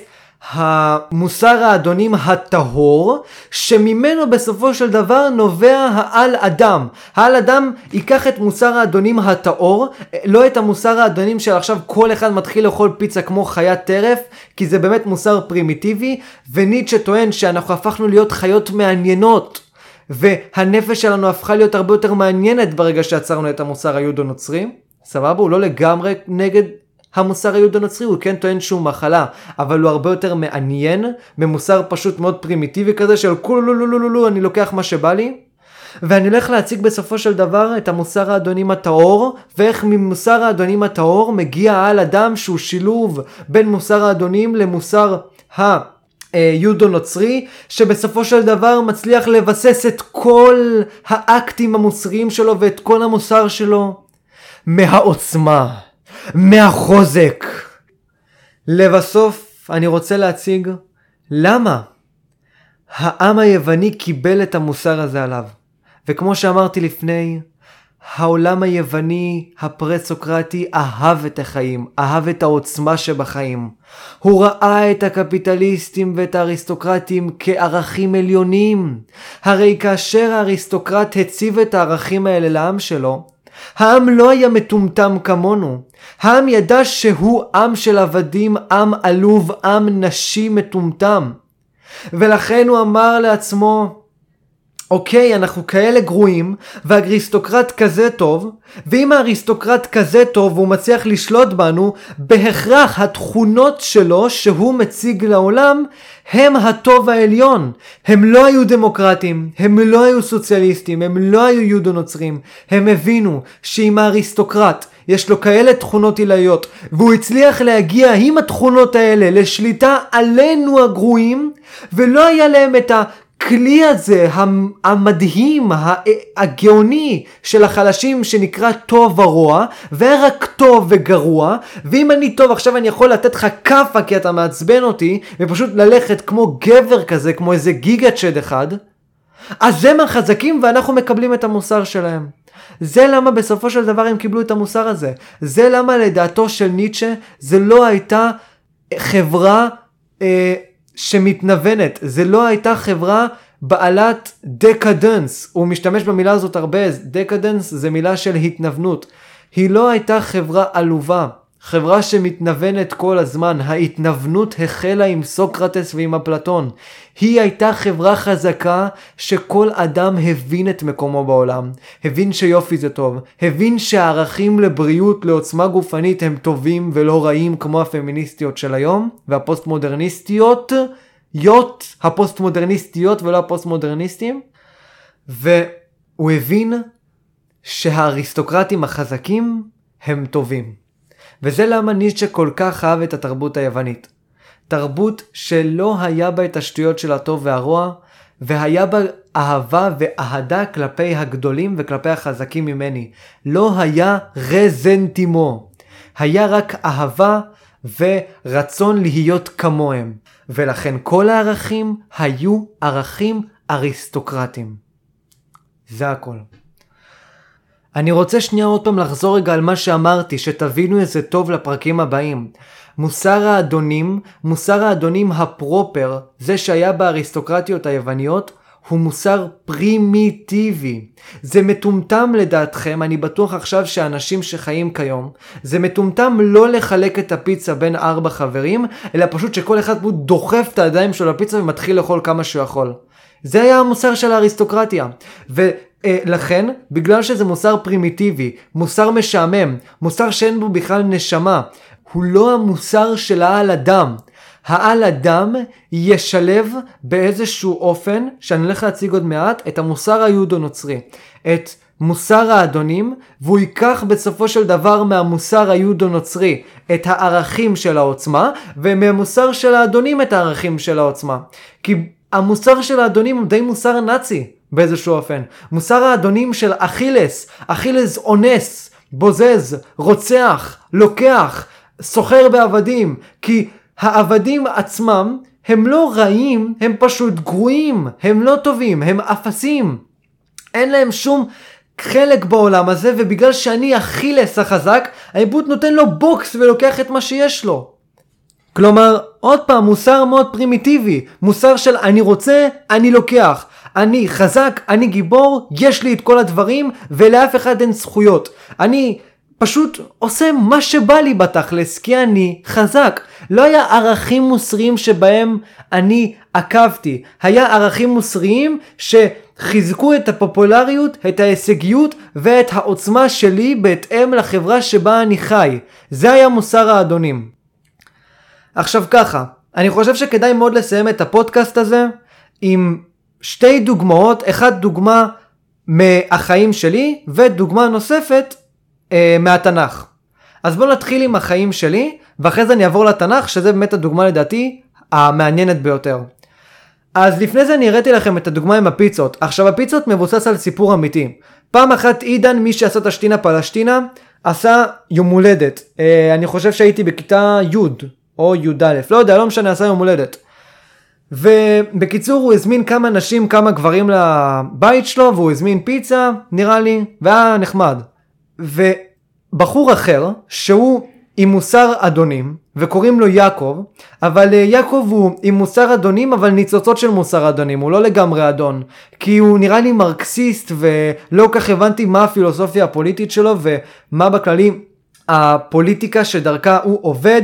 המוסר האדונים הטהור, שממנו בסופו של דבר נובע העל אדם. העל אדם ייקח את מוסר האדונים הטהור, לא את המוסר האדונים של עכשיו כל אחד מתחיל לאכול פיצה כמו חיית טרף, כי זה באמת מוסר פרימיטיבי, וניטשה טוען שאנחנו הפכנו להיות חיות מעניינות. והנפש שלנו הפכה להיות הרבה יותר מעניינת ברגע שעצרנו את המוסר היהודו-נוצרי. סבבה? הוא לא לגמרי נגד המוסר היהודו-נוצרי, הוא כן טוען שהוא מחלה, אבל הוא הרבה יותר מעניין ממוסר פשוט מאוד פרימיטיבי כזה של כולו לו לו לו לו אני לוקח מה שבא לי. ואני הולך להציג בסופו של דבר את המוסר האדונים הטהור, ואיך ממוסר האדונים הטהור מגיע על אדם שהוא שילוב בין מוסר האדונים למוסר ה... יהודו נוצרי, שבסופו של דבר מצליח לבסס את כל האקטים המוסריים שלו ואת כל המוסר שלו מהעוצמה, מהחוזק. לבסוף, אני רוצה להציג למה העם היווני קיבל את המוסר הזה עליו. וכמו שאמרתי לפני, העולם היווני הפרה-סוקרטי אהב את החיים, אהב את העוצמה שבחיים. הוא ראה את הקפיטליסטים ואת האריסטוקרטים כערכים עליונים. הרי כאשר האריסטוקרט הציב את הערכים האלה לעם שלו, העם לא היה מטומטם כמונו. העם ידע שהוא עם של עבדים, עם עלוב, עם נשי מטומטם. ולכן הוא אמר לעצמו, אוקיי, אנחנו כאלה גרועים, והאריסטוקרט כזה טוב, ואם האריסטוקרט כזה טוב והוא מצליח לשלוט בנו, בהכרח התכונות שלו שהוא מציג לעולם הם הטוב העליון. הם לא היו דמוקרטים, הם לא היו סוציאליסטים, הם לא היו יהודו נוצרים. הם הבינו שאם האריסטוקרט יש לו כאלה תכונות עילאיות, והוא הצליח להגיע עם התכונות האלה לשליטה עלינו הגרועים, ולא היה להם את ה... הכלי הזה המדהים, הגאוני של החלשים שנקרא טוב ורוע, ורק טוב וגרוע, ואם אני טוב עכשיו אני יכול לתת לך כאפה כי אתה מעצבן אותי, ופשוט ללכת כמו גבר כזה, כמו איזה גיגה צ'ד אחד, אז הם החזקים ואנחנו מקבלים את המוסר שלהם. זה למה בסופו של דבר הם קיבלו את המוסר הזה. זה למה לדעתו של ניטשה זה לא הייתה חברה אה, שמתנוונת, זה לא הייתה חברה בעלת דקדנס, הוא משתמש במילה הזאת הרבה, דקדנס זה מילה של התנוונות. היא לא הייתה חברה עלובה, חברה שמתנוונת כל הזמן, ההתנוונות החלה עם סוקרטס ועם אפלטון. היא הייתה חברה חזקה שכל אדם הבין את מקומו בעולם, הבין שיופי זה טוב, הבין שהערכים לבריאות, לעוצמה גופנית הם טובים ולא רעים כמו הפמיניסטיות של היום, והפוסט מודרניסטיות, יוט הפוסט מודרניסטיות ולא הפוסט מודרניסטים, והוא הבין שהאריסטוקרטים החזקים הם טובים. וזה למה ניטשה כל כך אהב את התרבות היוונית. תרבות שלא היה בה את השטויות של הטוב והרוע, והיה בה אהבה ואהדה כלפי הגדולים וכלפי החזקים ממני. לא היה רזנטימו. היה רק אהבה ורצון להיות כמוהם. ולכן כל הערכים היו ערכים אריסטוקרטיים. זה הכל. אני רוצה שנייה עוד פעם לחזור רגע על מה שאמרתי, שתבינו איזה טוב לפרקים הבאים. מוסר האדונים, מוסר האדונים הפרופר, זה שהיה באריסטוקרטיות היווניות, הוא מוסר פרימיטיבי. זה מטומטם לדעתכם, אני בטוח עכשיו שאנשים שחיים כיום, זה מטומטם לא לחלק את הפיצה בין ארבע חברים, אלא פשוט שכל אחד דוחף את הידיים שלו לפיצה ומתחיל לאכול כמה שהוא יכול. זה היה המוסר של האריסטוקרטיה. ו... לכן, בגלל שזה מוסר פרימיטיבי, מוסר משעמם, מוסר שאין בו בכלל נשמה, הוא לא המוסר של העל אדם. העל אדם ישלב באיזשהו אופן, שאני הולך להציג עוד מעט, את המוסר היהודו-נוצרי. את מוסר האדונים, והוא ייקח בסופו של דבר מהמוסר היהודו-נוצרי את הערכים של העוצמה, ומהמוסר של האדונים את הערכים של העוצמה. כי המוסר של האדונים הוא די מוסר נאצי. באיזשהו אופן. מוסר האדונים של אכילס, אכילס אונס, בוזז, רוצח, לוקח, סוחר בעבדים, כי העבדים עצמם הם לא רעים, הם פשוט גרועים, הם לא טובים, הם אפסים. אין להם שום חלק בעולם הזה, ובגלל שאני אכילס החזק, העיבוד נותן לו בוקס ולוקח את מה שיש לו. כלומר, עוד פעם, מוסר מאוד פרימיטיבי, מוסר של אני רוצה, אני לוקח. אני חזק, אני גיבור, יש לי את כל הדברים, ולאף אחד אין זכויות. אני פשוט עושה מה שבא לי בתכלס, כי אני חזק. לא היה ערכים מוסריים שבהם אני עקבתי. היה ערכים מוסריים שחיזקו את הפופולריות, את ההישגיות ואת העוצמה שלי בהתאם לחברה שבה אני חי. זה היה מוסר האדונים. עכשיו ככה, אני חושב שכדאי מאוד לסיים את הפודקאסט הזה עם שתי דוגמאות, אחת דוגמה מהחיים שלי ודוגמה נוספת אה, מהתנ"ך. אז בואו נתחיל עם החיים שלי, ואחרי זה אני אעבור לתנ"ך, שזה באמת הדוגמה לדעתי המעניינת ביותר. אז לפני זה אני הראיתי לכם את הדוגמה עם הפיצות. עכשיו הפיצות מבוסס על סיפור אמיתי. פעם אחת עידן, מי שעשה את השתינה פלשתינה, עשה יום הולדת. אה, אני חושב שהייתי בכיתה י' או י"א, לא יודע, לא משנה, עשה יום הולדת. ובקיצור הוא הזמין כמה נשים, כמה גברים לבית שלו, והוא הזמין פיצה, נראה לי, והיה נחמד. ובחור אחר, שהוא עם מוסר אדונים, וקוראים לו יעקב, אבל אה, יעקב הוא עם מוסר אדונים, אבל ניצוצות של מוסר אדונים, הוא לא לגמרי אדון. כי הוא נראה לי מרקסיסט, ולא כך הבנתי מה הפילוסופיה הפוליטית שלו, ומה בכללי הפוליטיקה שדרכה הוא עובד,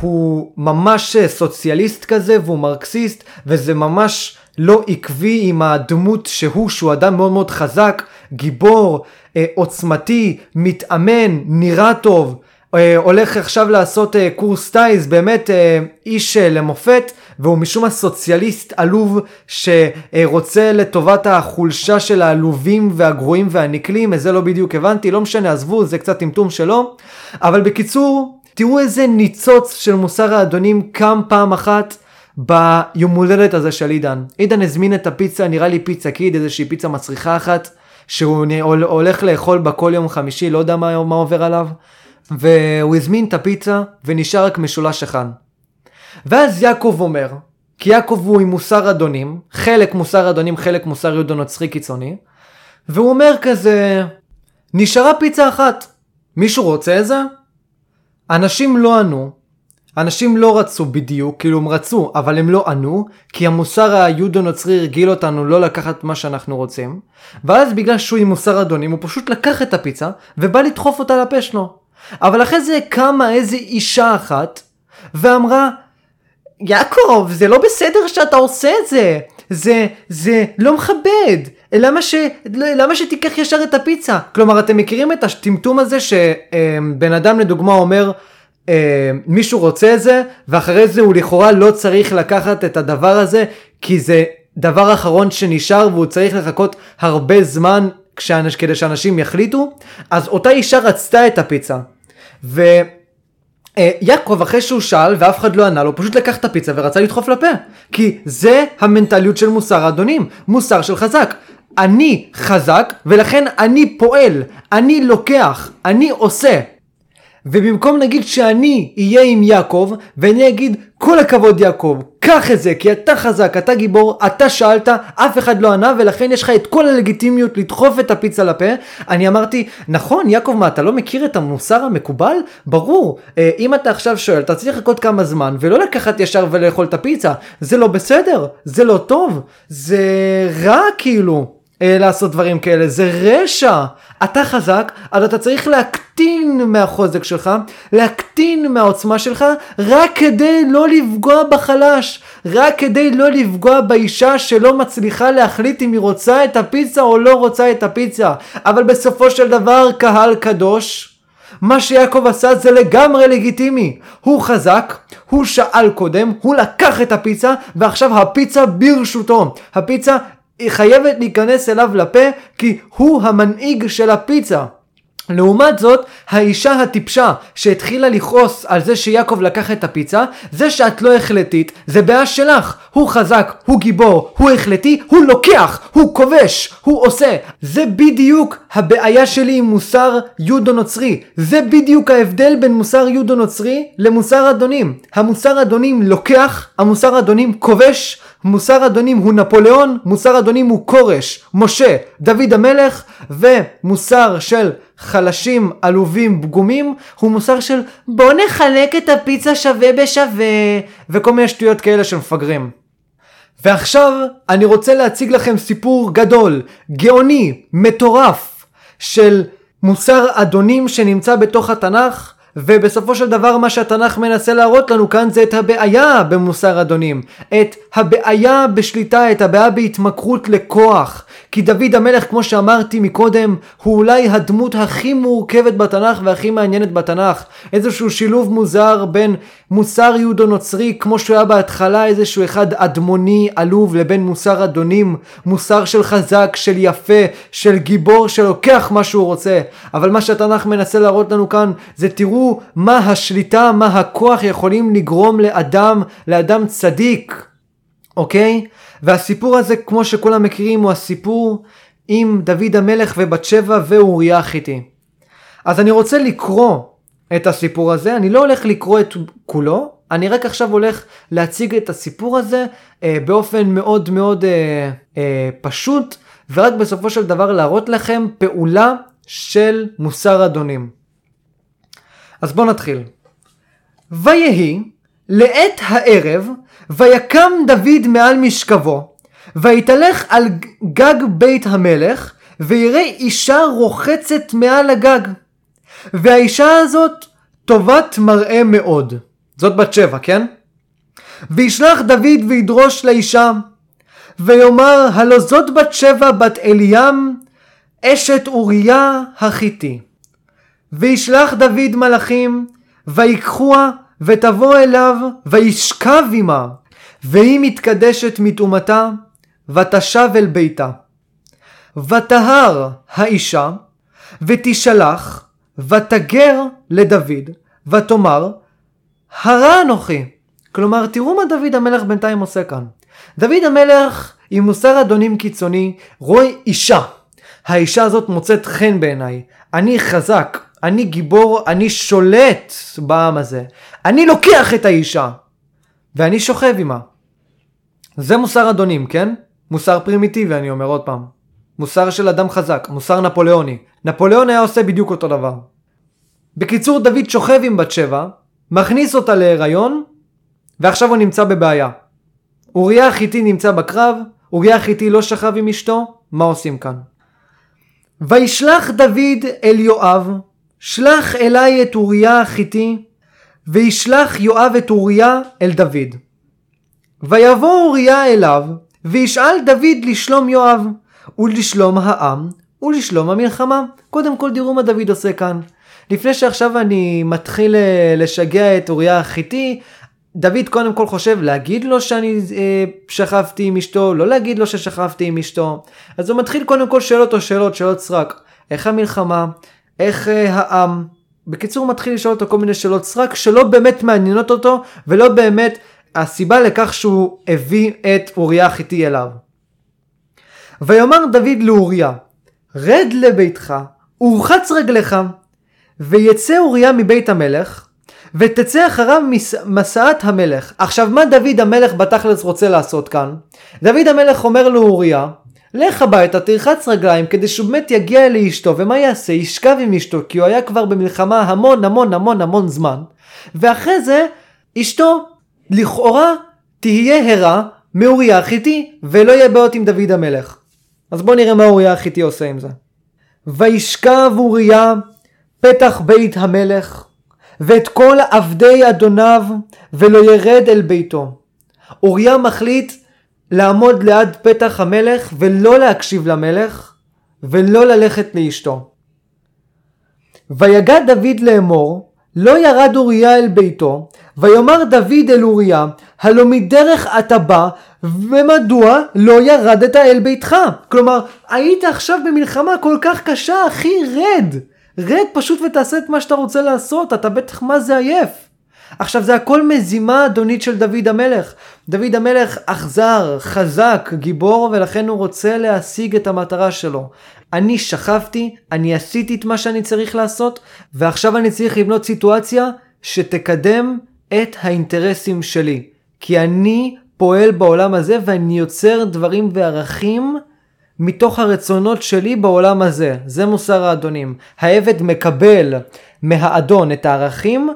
הוא ממש סוציאליסט כזה, והוא מרקסיסט, וזה ממש... לא עקבי עם הדמות שהוא, שהוא אדם מאוד מאוד חזק, גיבור, אה, עוצמתי, מתאמן, נראה טוב, אה, הולך עכשיו לעשות אה, קורס טייז, באמת איש למופת, והוא משום מה סוציאליסט עלוב שרוצה לטובת החולשה של העלובים והגרועים והנקלים, את זה לא בדיוק הבנתי, לא משנה, עזבו, זה קצת טמטום שלו, אבל בקיצור, תראו איזה ניצוץ של מוסר האדונים קם פעם אחת. ביום הולדת הזה של עידן. עידן הזמין את הפיצה, נראה לי פיצה קיד, איזושהי פיצה מצריכה אחת, שהוא הולך לאכול בה כל יום חמישי, לא יודע מה, מה עובר עליו. והוא הזמין את הפיצה ונשאר רק משולש אחד. ואז יעקב אומר, כי יעקב הוא עם מוסר אדונים, חלק מוסר אדונים, חלק מוסר יהודו נוצרי קיצוני, והוא אומר כזה, נשארה פיצה אחת, מישהו רוצה את זה? אנשים לא ענו, אנשים לא רצו בדיוק, כאילו הם רצו, אבל הם לא ענו, כי המוסר היהודו-נוצרי הרגיל אותנו לא לקחת מה שאנחנו רוצים, ואז בגלל שהוא עם מוסר אדונים, הוא פשוט לקח את הפיצה, ובא לדחוף אותה לפה שלו. אבל אחרי זה קמה איזה אישה אחת, ואמרה, יעקב, זה לא בסדר שאתה עושה את זה, זה, זה לא מכבד, למה, ש, למה שתיקח ישר את הפיצה? כלומר, אתם מכירים את הטמטום הזה שבן אדם לדוגמה אומר, אה, מישהו רוצה את זה, ואחרי זה הוא לכאורה לא צריך לקחת את הדבר הזה, כי זה דבר אחרון שנשאר והוא צריך לחכות הרבה זמן כשאנש, כדי שאנשים יחליטו, אז אותה אישה רצתה את הפיצה. ויעקב אחרי שהוא שאל ואף אחד לא ענה לו, פשוט לקח את הפיצה ורצה לדחוף לפה. כי זה המנטליות של מוסר האדונים, מוסר של חזק. אני חזק ולכן אני פועל, אני לוקח, אני עושה. ובמקום נגיד שאני אהיה עם יעקב, ואני אגיד כל הכבוד יעקב, קח את זה, כי אתה חזק, אתה גיבור, אתה שאלת, אף אחד לא ענה, ולכן יש לך את כל הלגיטימיות לדחוף את הפיצה לפה. אני אמרתי, נכון, יעקב, מה, אתה לא מכיר את המוסר המקובל? ברור, אה, אם אתה עכשיו שואל, אתה צריך לחכות כמה זמן, ולא לקחת ישר ולאכול את הפיצה. זה לא בסדר, זה לא טוב, זה רע כאילו. אה, לעשות דברים כאלה, זה רשע. אתה חזק, אז אתה צריך להקטין מהחוזק שלך, להקטין מהעוצמה שלך, רק כדי לא לפגוע בחלש, רק כדי לא לפגוע באישה שלא מצליחה להחליט אם היא רוצה את הפיצה או לא רוצה את הפיצה. אבל בסופו של דבר, קהל קדוש, מה שיעקב עשה זה לגמרי לגיטימי. הוא חזק, הוא שאל קודם, הוא לקח את הפיצה, ועכשיו הפיצה ברשותו. הפיצה היא חייבת להיכנס אליו לפה כי הוא המנהיג של הפיצה. לעומת זאת, האישה הטיפשה שהתחילה לכעוס על זה שיעקב לקח את הפיצה, זה שאת לא החלטית, זה בעיה שלך. הוא חזק, הוא גיבור, הוא החלטי, הוא לוקח, הוא כובש, הוא עושה. זה בדיוק הבעיה שלי עם מוסר יהודו נוצרי. זה בדיוק ההבדל בין מוסר יהודו נוצרי למוסר אדונים. המוסר אדונים לוקח, המוסר אדונים כובש, מוסר אדונים הוא נפוליאון, מוסר אדונים הוא כורש, משה, דוד המלך, ומוסר של חלשים, עלובים, פגומים, הוא מוסר של בוא נחלק את הפיצה שווה בשווה, וכל מיני שטויות כאלה שמפגרים. ועכשיו אני רוצה להציג לכם סיפור גדול, גאוני, מטורף, של מוסר אדונים שנמצא בתוך התנ"ך, ובסופו של דבר מה שהתנ"ך מנסה להראות לנו כאן זה את הבעיה במוסר אדונים, את הבעיה בשליטה, את הבעיה בהתמכרות לכוח. כי דוד המלך, כמו שאמרתי מקודם, הוא אולי הדמות הכי מורכבת בתנ"ך והכי מעניינת בתנ"ך. איזשהו שילוב מוזר בין מוסר יהודו-נוצרי, כמו שהוא היה בהתחלה, איזשהו אחד אדמוני עלוב, לבין מוסר אדונים, מוסר של חזק, של יפה, של גיבור שלוקח מה שהוא רוצה. אבל מה שהתנ"ך מנסה להראות לנו כאן, זה תראו מה השליטה, מה הכוח יכולים לגרום לאדם, לאדם צדיק. אוקיי? והסיפור הזה, כמו שכולם מכירים, הוא הסיפור עם דוד המלך ובת שבע ואוריה החיתי. אז אני רוצה לקרוא את הסיפור הזה, אני לא הולך לקרוא את כולו, אני רק עכשיו הולך להציג את הסיפור הזה אה, באופן מאוד מאוד אה, אה, פשוט, ורק בסופו של דבר להראות לכם פעולה של מוסר אדונים. אז בואו נתחיל. ויהי לעת הערב ויקם דוד מעל משכבו, ויתהלך על גג בית המלך, ויראה אישה רוחצת מעל הגג. והאישה הזאת טובת מראה מאוד. זאת בת שבע, כן? וישלח דוד וידרוש לאישה, ויאמר הלא זאת בת שבע בת אליאם, אשת אוריה החיתי. וישלח דוד מלאכים, ויקחוה ותבוא אליו, וישכב עמה, והיא מתקדשת מטומאתה, ותשב אל ביתה. ותהר האישה, ותשלח, ותגר לדוד, ותאמר, הרע אנוכי. כלומר, תראו מה דוד המלך בינתיים עושה כאן. דוד המלך, עם מוסר אדונים קיצוני, רואה אישה. האישה הזאת מוצאת חן בעיניי. אני חזק, אני גיבור, אני שולט בעם הזה. אני לוקח את האישה, ואני שוכב עימה. זה מוסר אדונים, כן? מוסר פרימיטיבי, אני אומר עוד פעם. מוסר של אדם חזק, מוסר נפוליאוני. נפוליאון היה עושה בדיוק אותו דבר. בקיצור, דוד שוכב עם בת שבע, מכניס אותה להיריון, ועכשיו הוא נמצא בבעיה. אוריה החיתי נמצא בקרב, אוריה החיתי לא שכב עם אשתו, מה עושים כאן? וישלח דוד אל יואב, שלח אליי את אוריה החיתי, וישלח יואב את אוריה אל דוד. ויבוא אוריה אליו, וישאל דוד לשלום יואב, ולשלום העם, ולשלום המלחמה. קודם כל תראו מה דוד עושה כאן. לפני שעכשיו אני מתחיל אה, לשגע את אוריה החיתי, דוד קודם כל חושב להגיד לו שאני אה, שכבתי עם אשתו, לא להגיד לו ששכבתי עם אשתו. אז הוא מתחיל קודם כל שואל אותו שאלות, שאלות סרק. איך המלחמה? איך אה, העם? בקיצור הוא מתחיל לשאול אותו כל מיני שאלות סרק שלא באמת מעניינות אותו ולא באמת הסיבה לכך שהוא הביא את אוריה החיתי אליו. ויאמר דוד לאוריה רד לביתך ורחץ רגליך ויצא אוריה מבית המלך ותצא אחריו מסעת המלך. עכשיו מה דוד המלך בתכלס רוצה לעשות כאן? דוד המלך אומר לאוריה לך הביתה, תרחץ רגליים כדי שהוא באמת יגיע לאשתו, ומה יעשה? ישכב עם אשתו, כי הוא היה כבר במלחמה המון המון המון המון זמן, ואחרי זה אשתו לכאורה תהיה הרה מאוריה החיתי, ולא יהיה בעיות עם דוד המלך. אז בואו נראה מה אוריה החיתי עושה עם זה. וישכב אוריה פתח בית המלך, ואת כל עבדי אדוניו, ולא ירד אל ביתו. אוריה מחליט לעמוד ליד פתח המלך ולא להקשיב למלך ולא ללכת לאשתו. ויגע דוד לאמור לא ירד אוריה אל ביתו ויאמר דוד אל אוריה הלא מדרך אתה בא ומדוע לא ירדת אל ביתך? כלומר היית עכשיו במלחמה כל כך קשה אחי רד. רד פשוט ותעשה את מה שאתה רוצה לעשות אתה בטח מה זה עייף עכשיו זה הכל מזימה אדונית של דוד המלך. דוד המלך אכזר, חזק, גיבור, ולכן הוא רוצה להשיג את המטרה שלו. אני שכבתי, אני עשיתי את מה שאני צריך לעשות, ועכשיו אני צריך לבנות סיטואציה שתקדם את האינטרסים שלי. כי אני פועל בעולם הזה ואני יוצר דברים וערכים מתוך הרצונות שלי בעולם הזה. זה מוסר האדונים. העבד מקבל מהאדון את הערכים,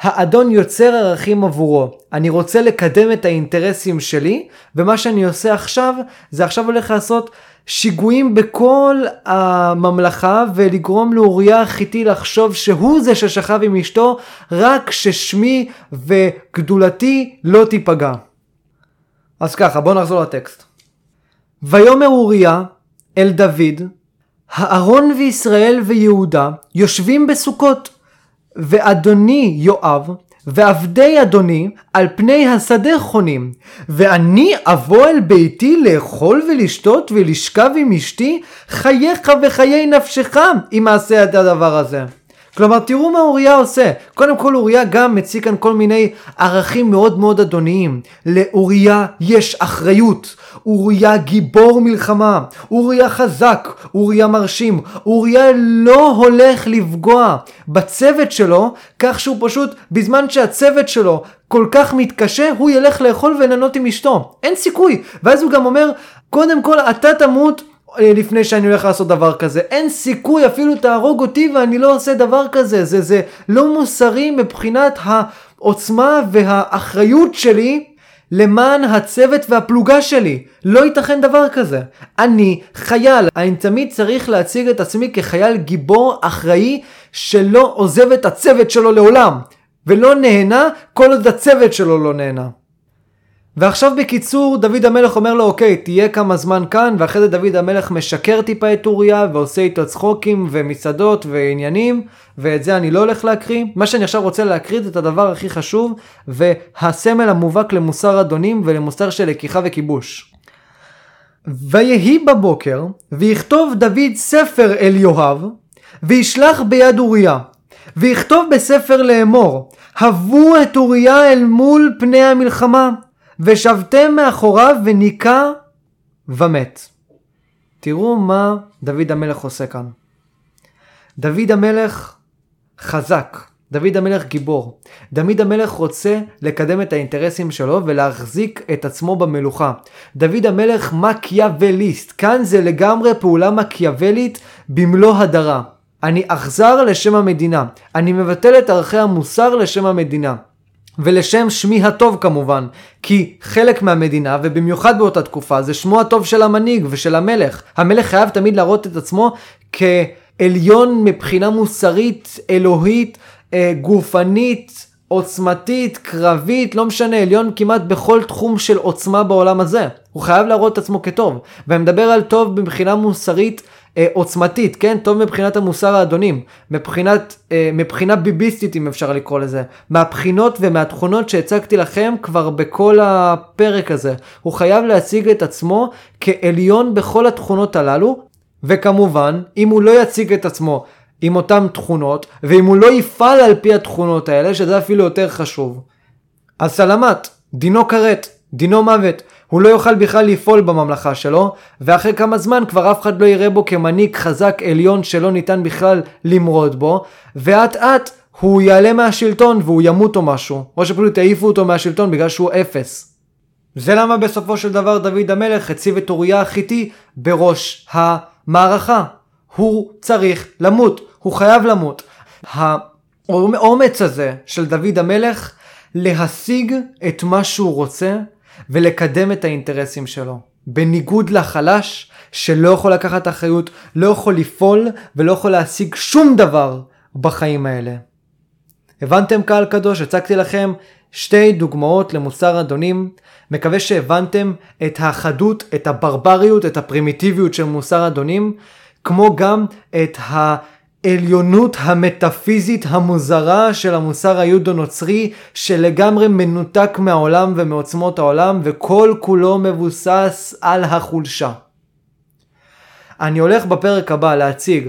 האדון יוצר ערכים עבורו. אני רוצה לקדם את האינטרסים שלי, ומה שאני עושה עכשיו, זה עכשיו הולך לעשות שיגועים בכל הממלכה ולגרום לאוריה החיתי לחשוב שהוא זה ששכב עם אשתו רק ששמי וגדולתי לא תיפגע. אז ככה בואו נחזור לטקסט. ויאמר אוריה אל דוד הארון וישראל ויהודה יושבים בסוכות ואדוני יואב ועבדי אדוני על פני השדה חונים, ואני אבוא אל ביתי לאכול ולשתות ולשכב עם אשתי, חייך וחיי נפשך אם אעשה את הדבר הזה. כלומר, תראו מה אוריה עושה. קודם כל, אוריה גם מציג כאן כל מיני ערכים מאוד מאוד אדוניים. לאוריה יש אחריות. אוריה גיבור מלחמה. אוריה חזק. אוריה מרשים. אוריה לא הולך לפגוע בצוות שלו, כך שהוא פשוט, בזמן שהצוות שלו כל כך מתקשה, הוא ילך לאכול ולנות עם אשתו. אין סיכוי. ואז הוא גם אומר, קודם כל אתה תמות לפני שאני הולך לעשות דבר כזה. אין סיכוי, אפילו תהרוג אותי ואני לא עושה דבר כזה. זה, זה לא מוסרי מבחינת העוצמה והאחריות שלי למען הצוות והפלוגה שלי. לא ייתכן דבר כזה. אני חייל. אני תמיד צריך להציג את עצמי כחייל גיבור אחראי שלא עוזב את הצוות שלו לעולם. ולא נהנה כל עוד הצוות שלו לא נהנה. ועכשיו בקיצור, דוד המלך אומר לו, אוקיי, תהיה כמה זמן כאן, ואחרי זה דוד המלך משקר טיפה את אוריה, ועושה איתו צחוקים ומסעדות ועניינים, ואת זה אני לא הולך להקריא. מה שאני עכשיו רוצה להקריא זה את הדבר הכי חשוב, והסמל המובהק למוסר אדונים ולמוסר של לקיחה וכיבוש. ויהי בבוקר, ויכתוב דוד ספר אל יואב, וישלח ביד אוריה, ויכתוב בספר לאמור, הבו את אוריה אל מול פני המלחמה. ושבתם מאחוריו וניקה ומת. תראו מה דוד המלך עושה כאן. דוד המלך חזק, דוד המלך גיבור. דוד המלך רוצה לקדם את האינטרסים שלו ולהחזיק את עצמו במלוכה. דוד המלך מקיאווליסט, כאן זה לגמרי פעולה מקיאוולית במלוא הדרה. אני אכזר לשם המדינה, אני מבטל את ערכי המוסר לשם המדינה. ולשם שמי הטוב כמובן, כי חלק מהמדינה, ובמיוחד באותה תקופה, זה שמו הטוב של המנהיג ושל המלך. המלך חייב תמיד להראות את עצמו כעליון מבחינה מוסרית, אלוהית, אה, גופנית, עוצמתית, קרבית, לא משנה, עליון כמעט בכל תחום של עוצמה בעולם הזה. הוא חייב להראות את עצמו כטוב. ואני מדבר על טוב מבחינה מוסרית אה, עוצמתית, כן? טוב מבחינת המוסר האדונים, מבחינת, אה, מבחינה ביביסטית אם אפשר לקרוא לזה, מהבחינות ומהתכונות שהצגתי לכם כבר בכל הפרק הזה. הוא חייב להציג את עצמו כעליון בכל התכונות הללו, וכמובן, אם הוא לא יציג את עצמו עם אותן תכונות, ואם הוא לא יפעל על פי התכונות האלה, שזה אפילו יותר חשוב. אז סלמת, דינו כרת, דינו מוות. הוא לא יוכל בכלל לפעול בממלכה שלו, ואחרי כמה זמן כבר אף אחד לא יראה בו כמנהיג חזק עליון שלא ניתן בכלל למרוד בו, ואט אט הוא יעלה מהשלטון והוא ימות או משהו, או שפשוט יעיפו אותו מהשלטון בגלל שהוא אפס. זה למה בסופו של דבר דוד המלך הציב את אוריה החיתי בראש המערכה. הוא צריך למות, הוא חייב למות. האומץ הזה של דוד המלך להשיג את מה שהוא רוצה ולקדם את האינטרסים שלו. בניגוד לחלש שלא יכול לקחת אחריות, לא יכול לפעול ולא יכול להשיג שום דבר בחיים האלה. הבנתם קהל קדוש? הצגתי לכם שתי דוגמאות למוסר אדונים. מקווה שהבנתם את החדות, את הברבריות, את הפרימיטיביות של מוסר אדונים, כמו גם את ה... העליונות המטאפיזית המוזרה של המוסר היהודו-נוצרי שלגמרי מנותק מהעולם ומעוצמות העולם וכל כולו מבוסס על החולשה. אני הולך בפרק הבא להציג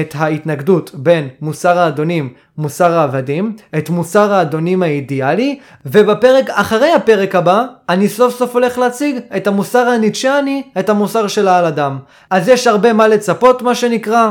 את ההתנגדות בין מוסר האדונים, מוסר העבדים, את מוסר האדונים האידיאלי, ובפרק אחרי הפרק הבא, אני סוף סוף הולך להציג את המוסר הניטשיאני, את המוסר של העל אדם. אז יש הרבה מה לצפות מה שנקרא.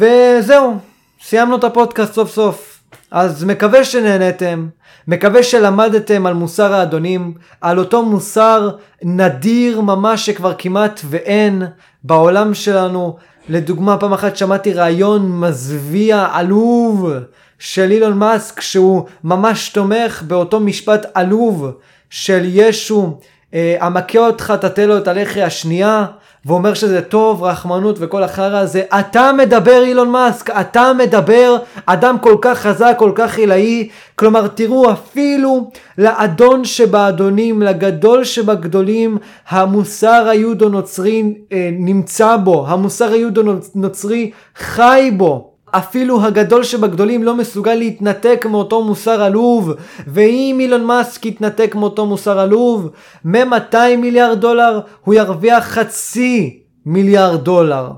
וזהו, סיימנו את הפודקאסט סוף סוף. אז מקווה שנהנתם, מקווה שלמדתם על מוסר האדונים, על אותו מוסר נדיר ממש שכבר כמעט ואין בעולם שלנו. לדוגמה, פעם אחת שמעתי רעיון מזוויע עלוב של אילון מאסק, שהוא ממש תומך באותו משפט עלוב של ישו, אה, המכה אותך תתה לו את הלחי השנייה, ואומר שזה טוב, רחמנות וכל החרא הזה. אתה מדבר אילון מאסק, אתה מדבר אדם כל כך חזק, כל כך עילאי. כלומר, תראו, אפילו לאדון שבאדונים, לגדול שבגדולים, המוסר היהודו-נוצרי אה, נמצא בו, המוסר היהודו-נוצרי חי בו. אפילו הגדול שבגדולים לא מסוגל להתנתק מאותו מוסר עלוב, ואם אילון מאסק יתנתק מאותו מוסר עלוב, מ-200 מיליארד דולר הוא ירוויח חצי מיליארד דולר.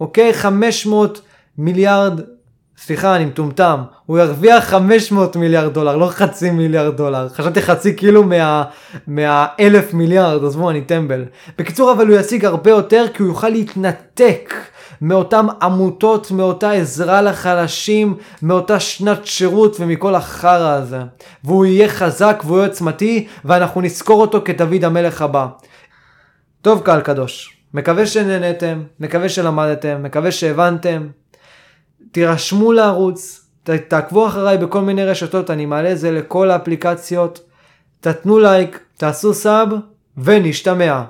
אוקיי? 500 מיליארד, סליחה, אני מטומטם, הוא ירוויח 500 מיליארד דולר, לא חצי מיליארד דולר. חשבתי חצי כאילו מה, מהאלף מיליארד, עזבו, אני טמבל. בקיצור, אבל הוא ישיג הרבה יותר כי הוא יוכל להתנתק. מאותן עמותות, מאותה עזרה לחלשים, מאותה שנת שירות ומכל החרא הזה. והוא יהיה חזק והוא יהיה עוצמתי, ואנחנו נזכור אותו כדוד המלך הבא. טוב קהל קדוש, מקווה שנהנתם, מקווה שלמדתם, מקווה שהבנתם. תירשמו לערוץ, ת, תעקבו אחריי בכל מיני רשתות, אני מעלה את זה לכל האפליקציות. תתנו לייק, תעשו sub, ונשתמע.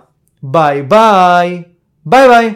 ביי ביי. ביי ביי.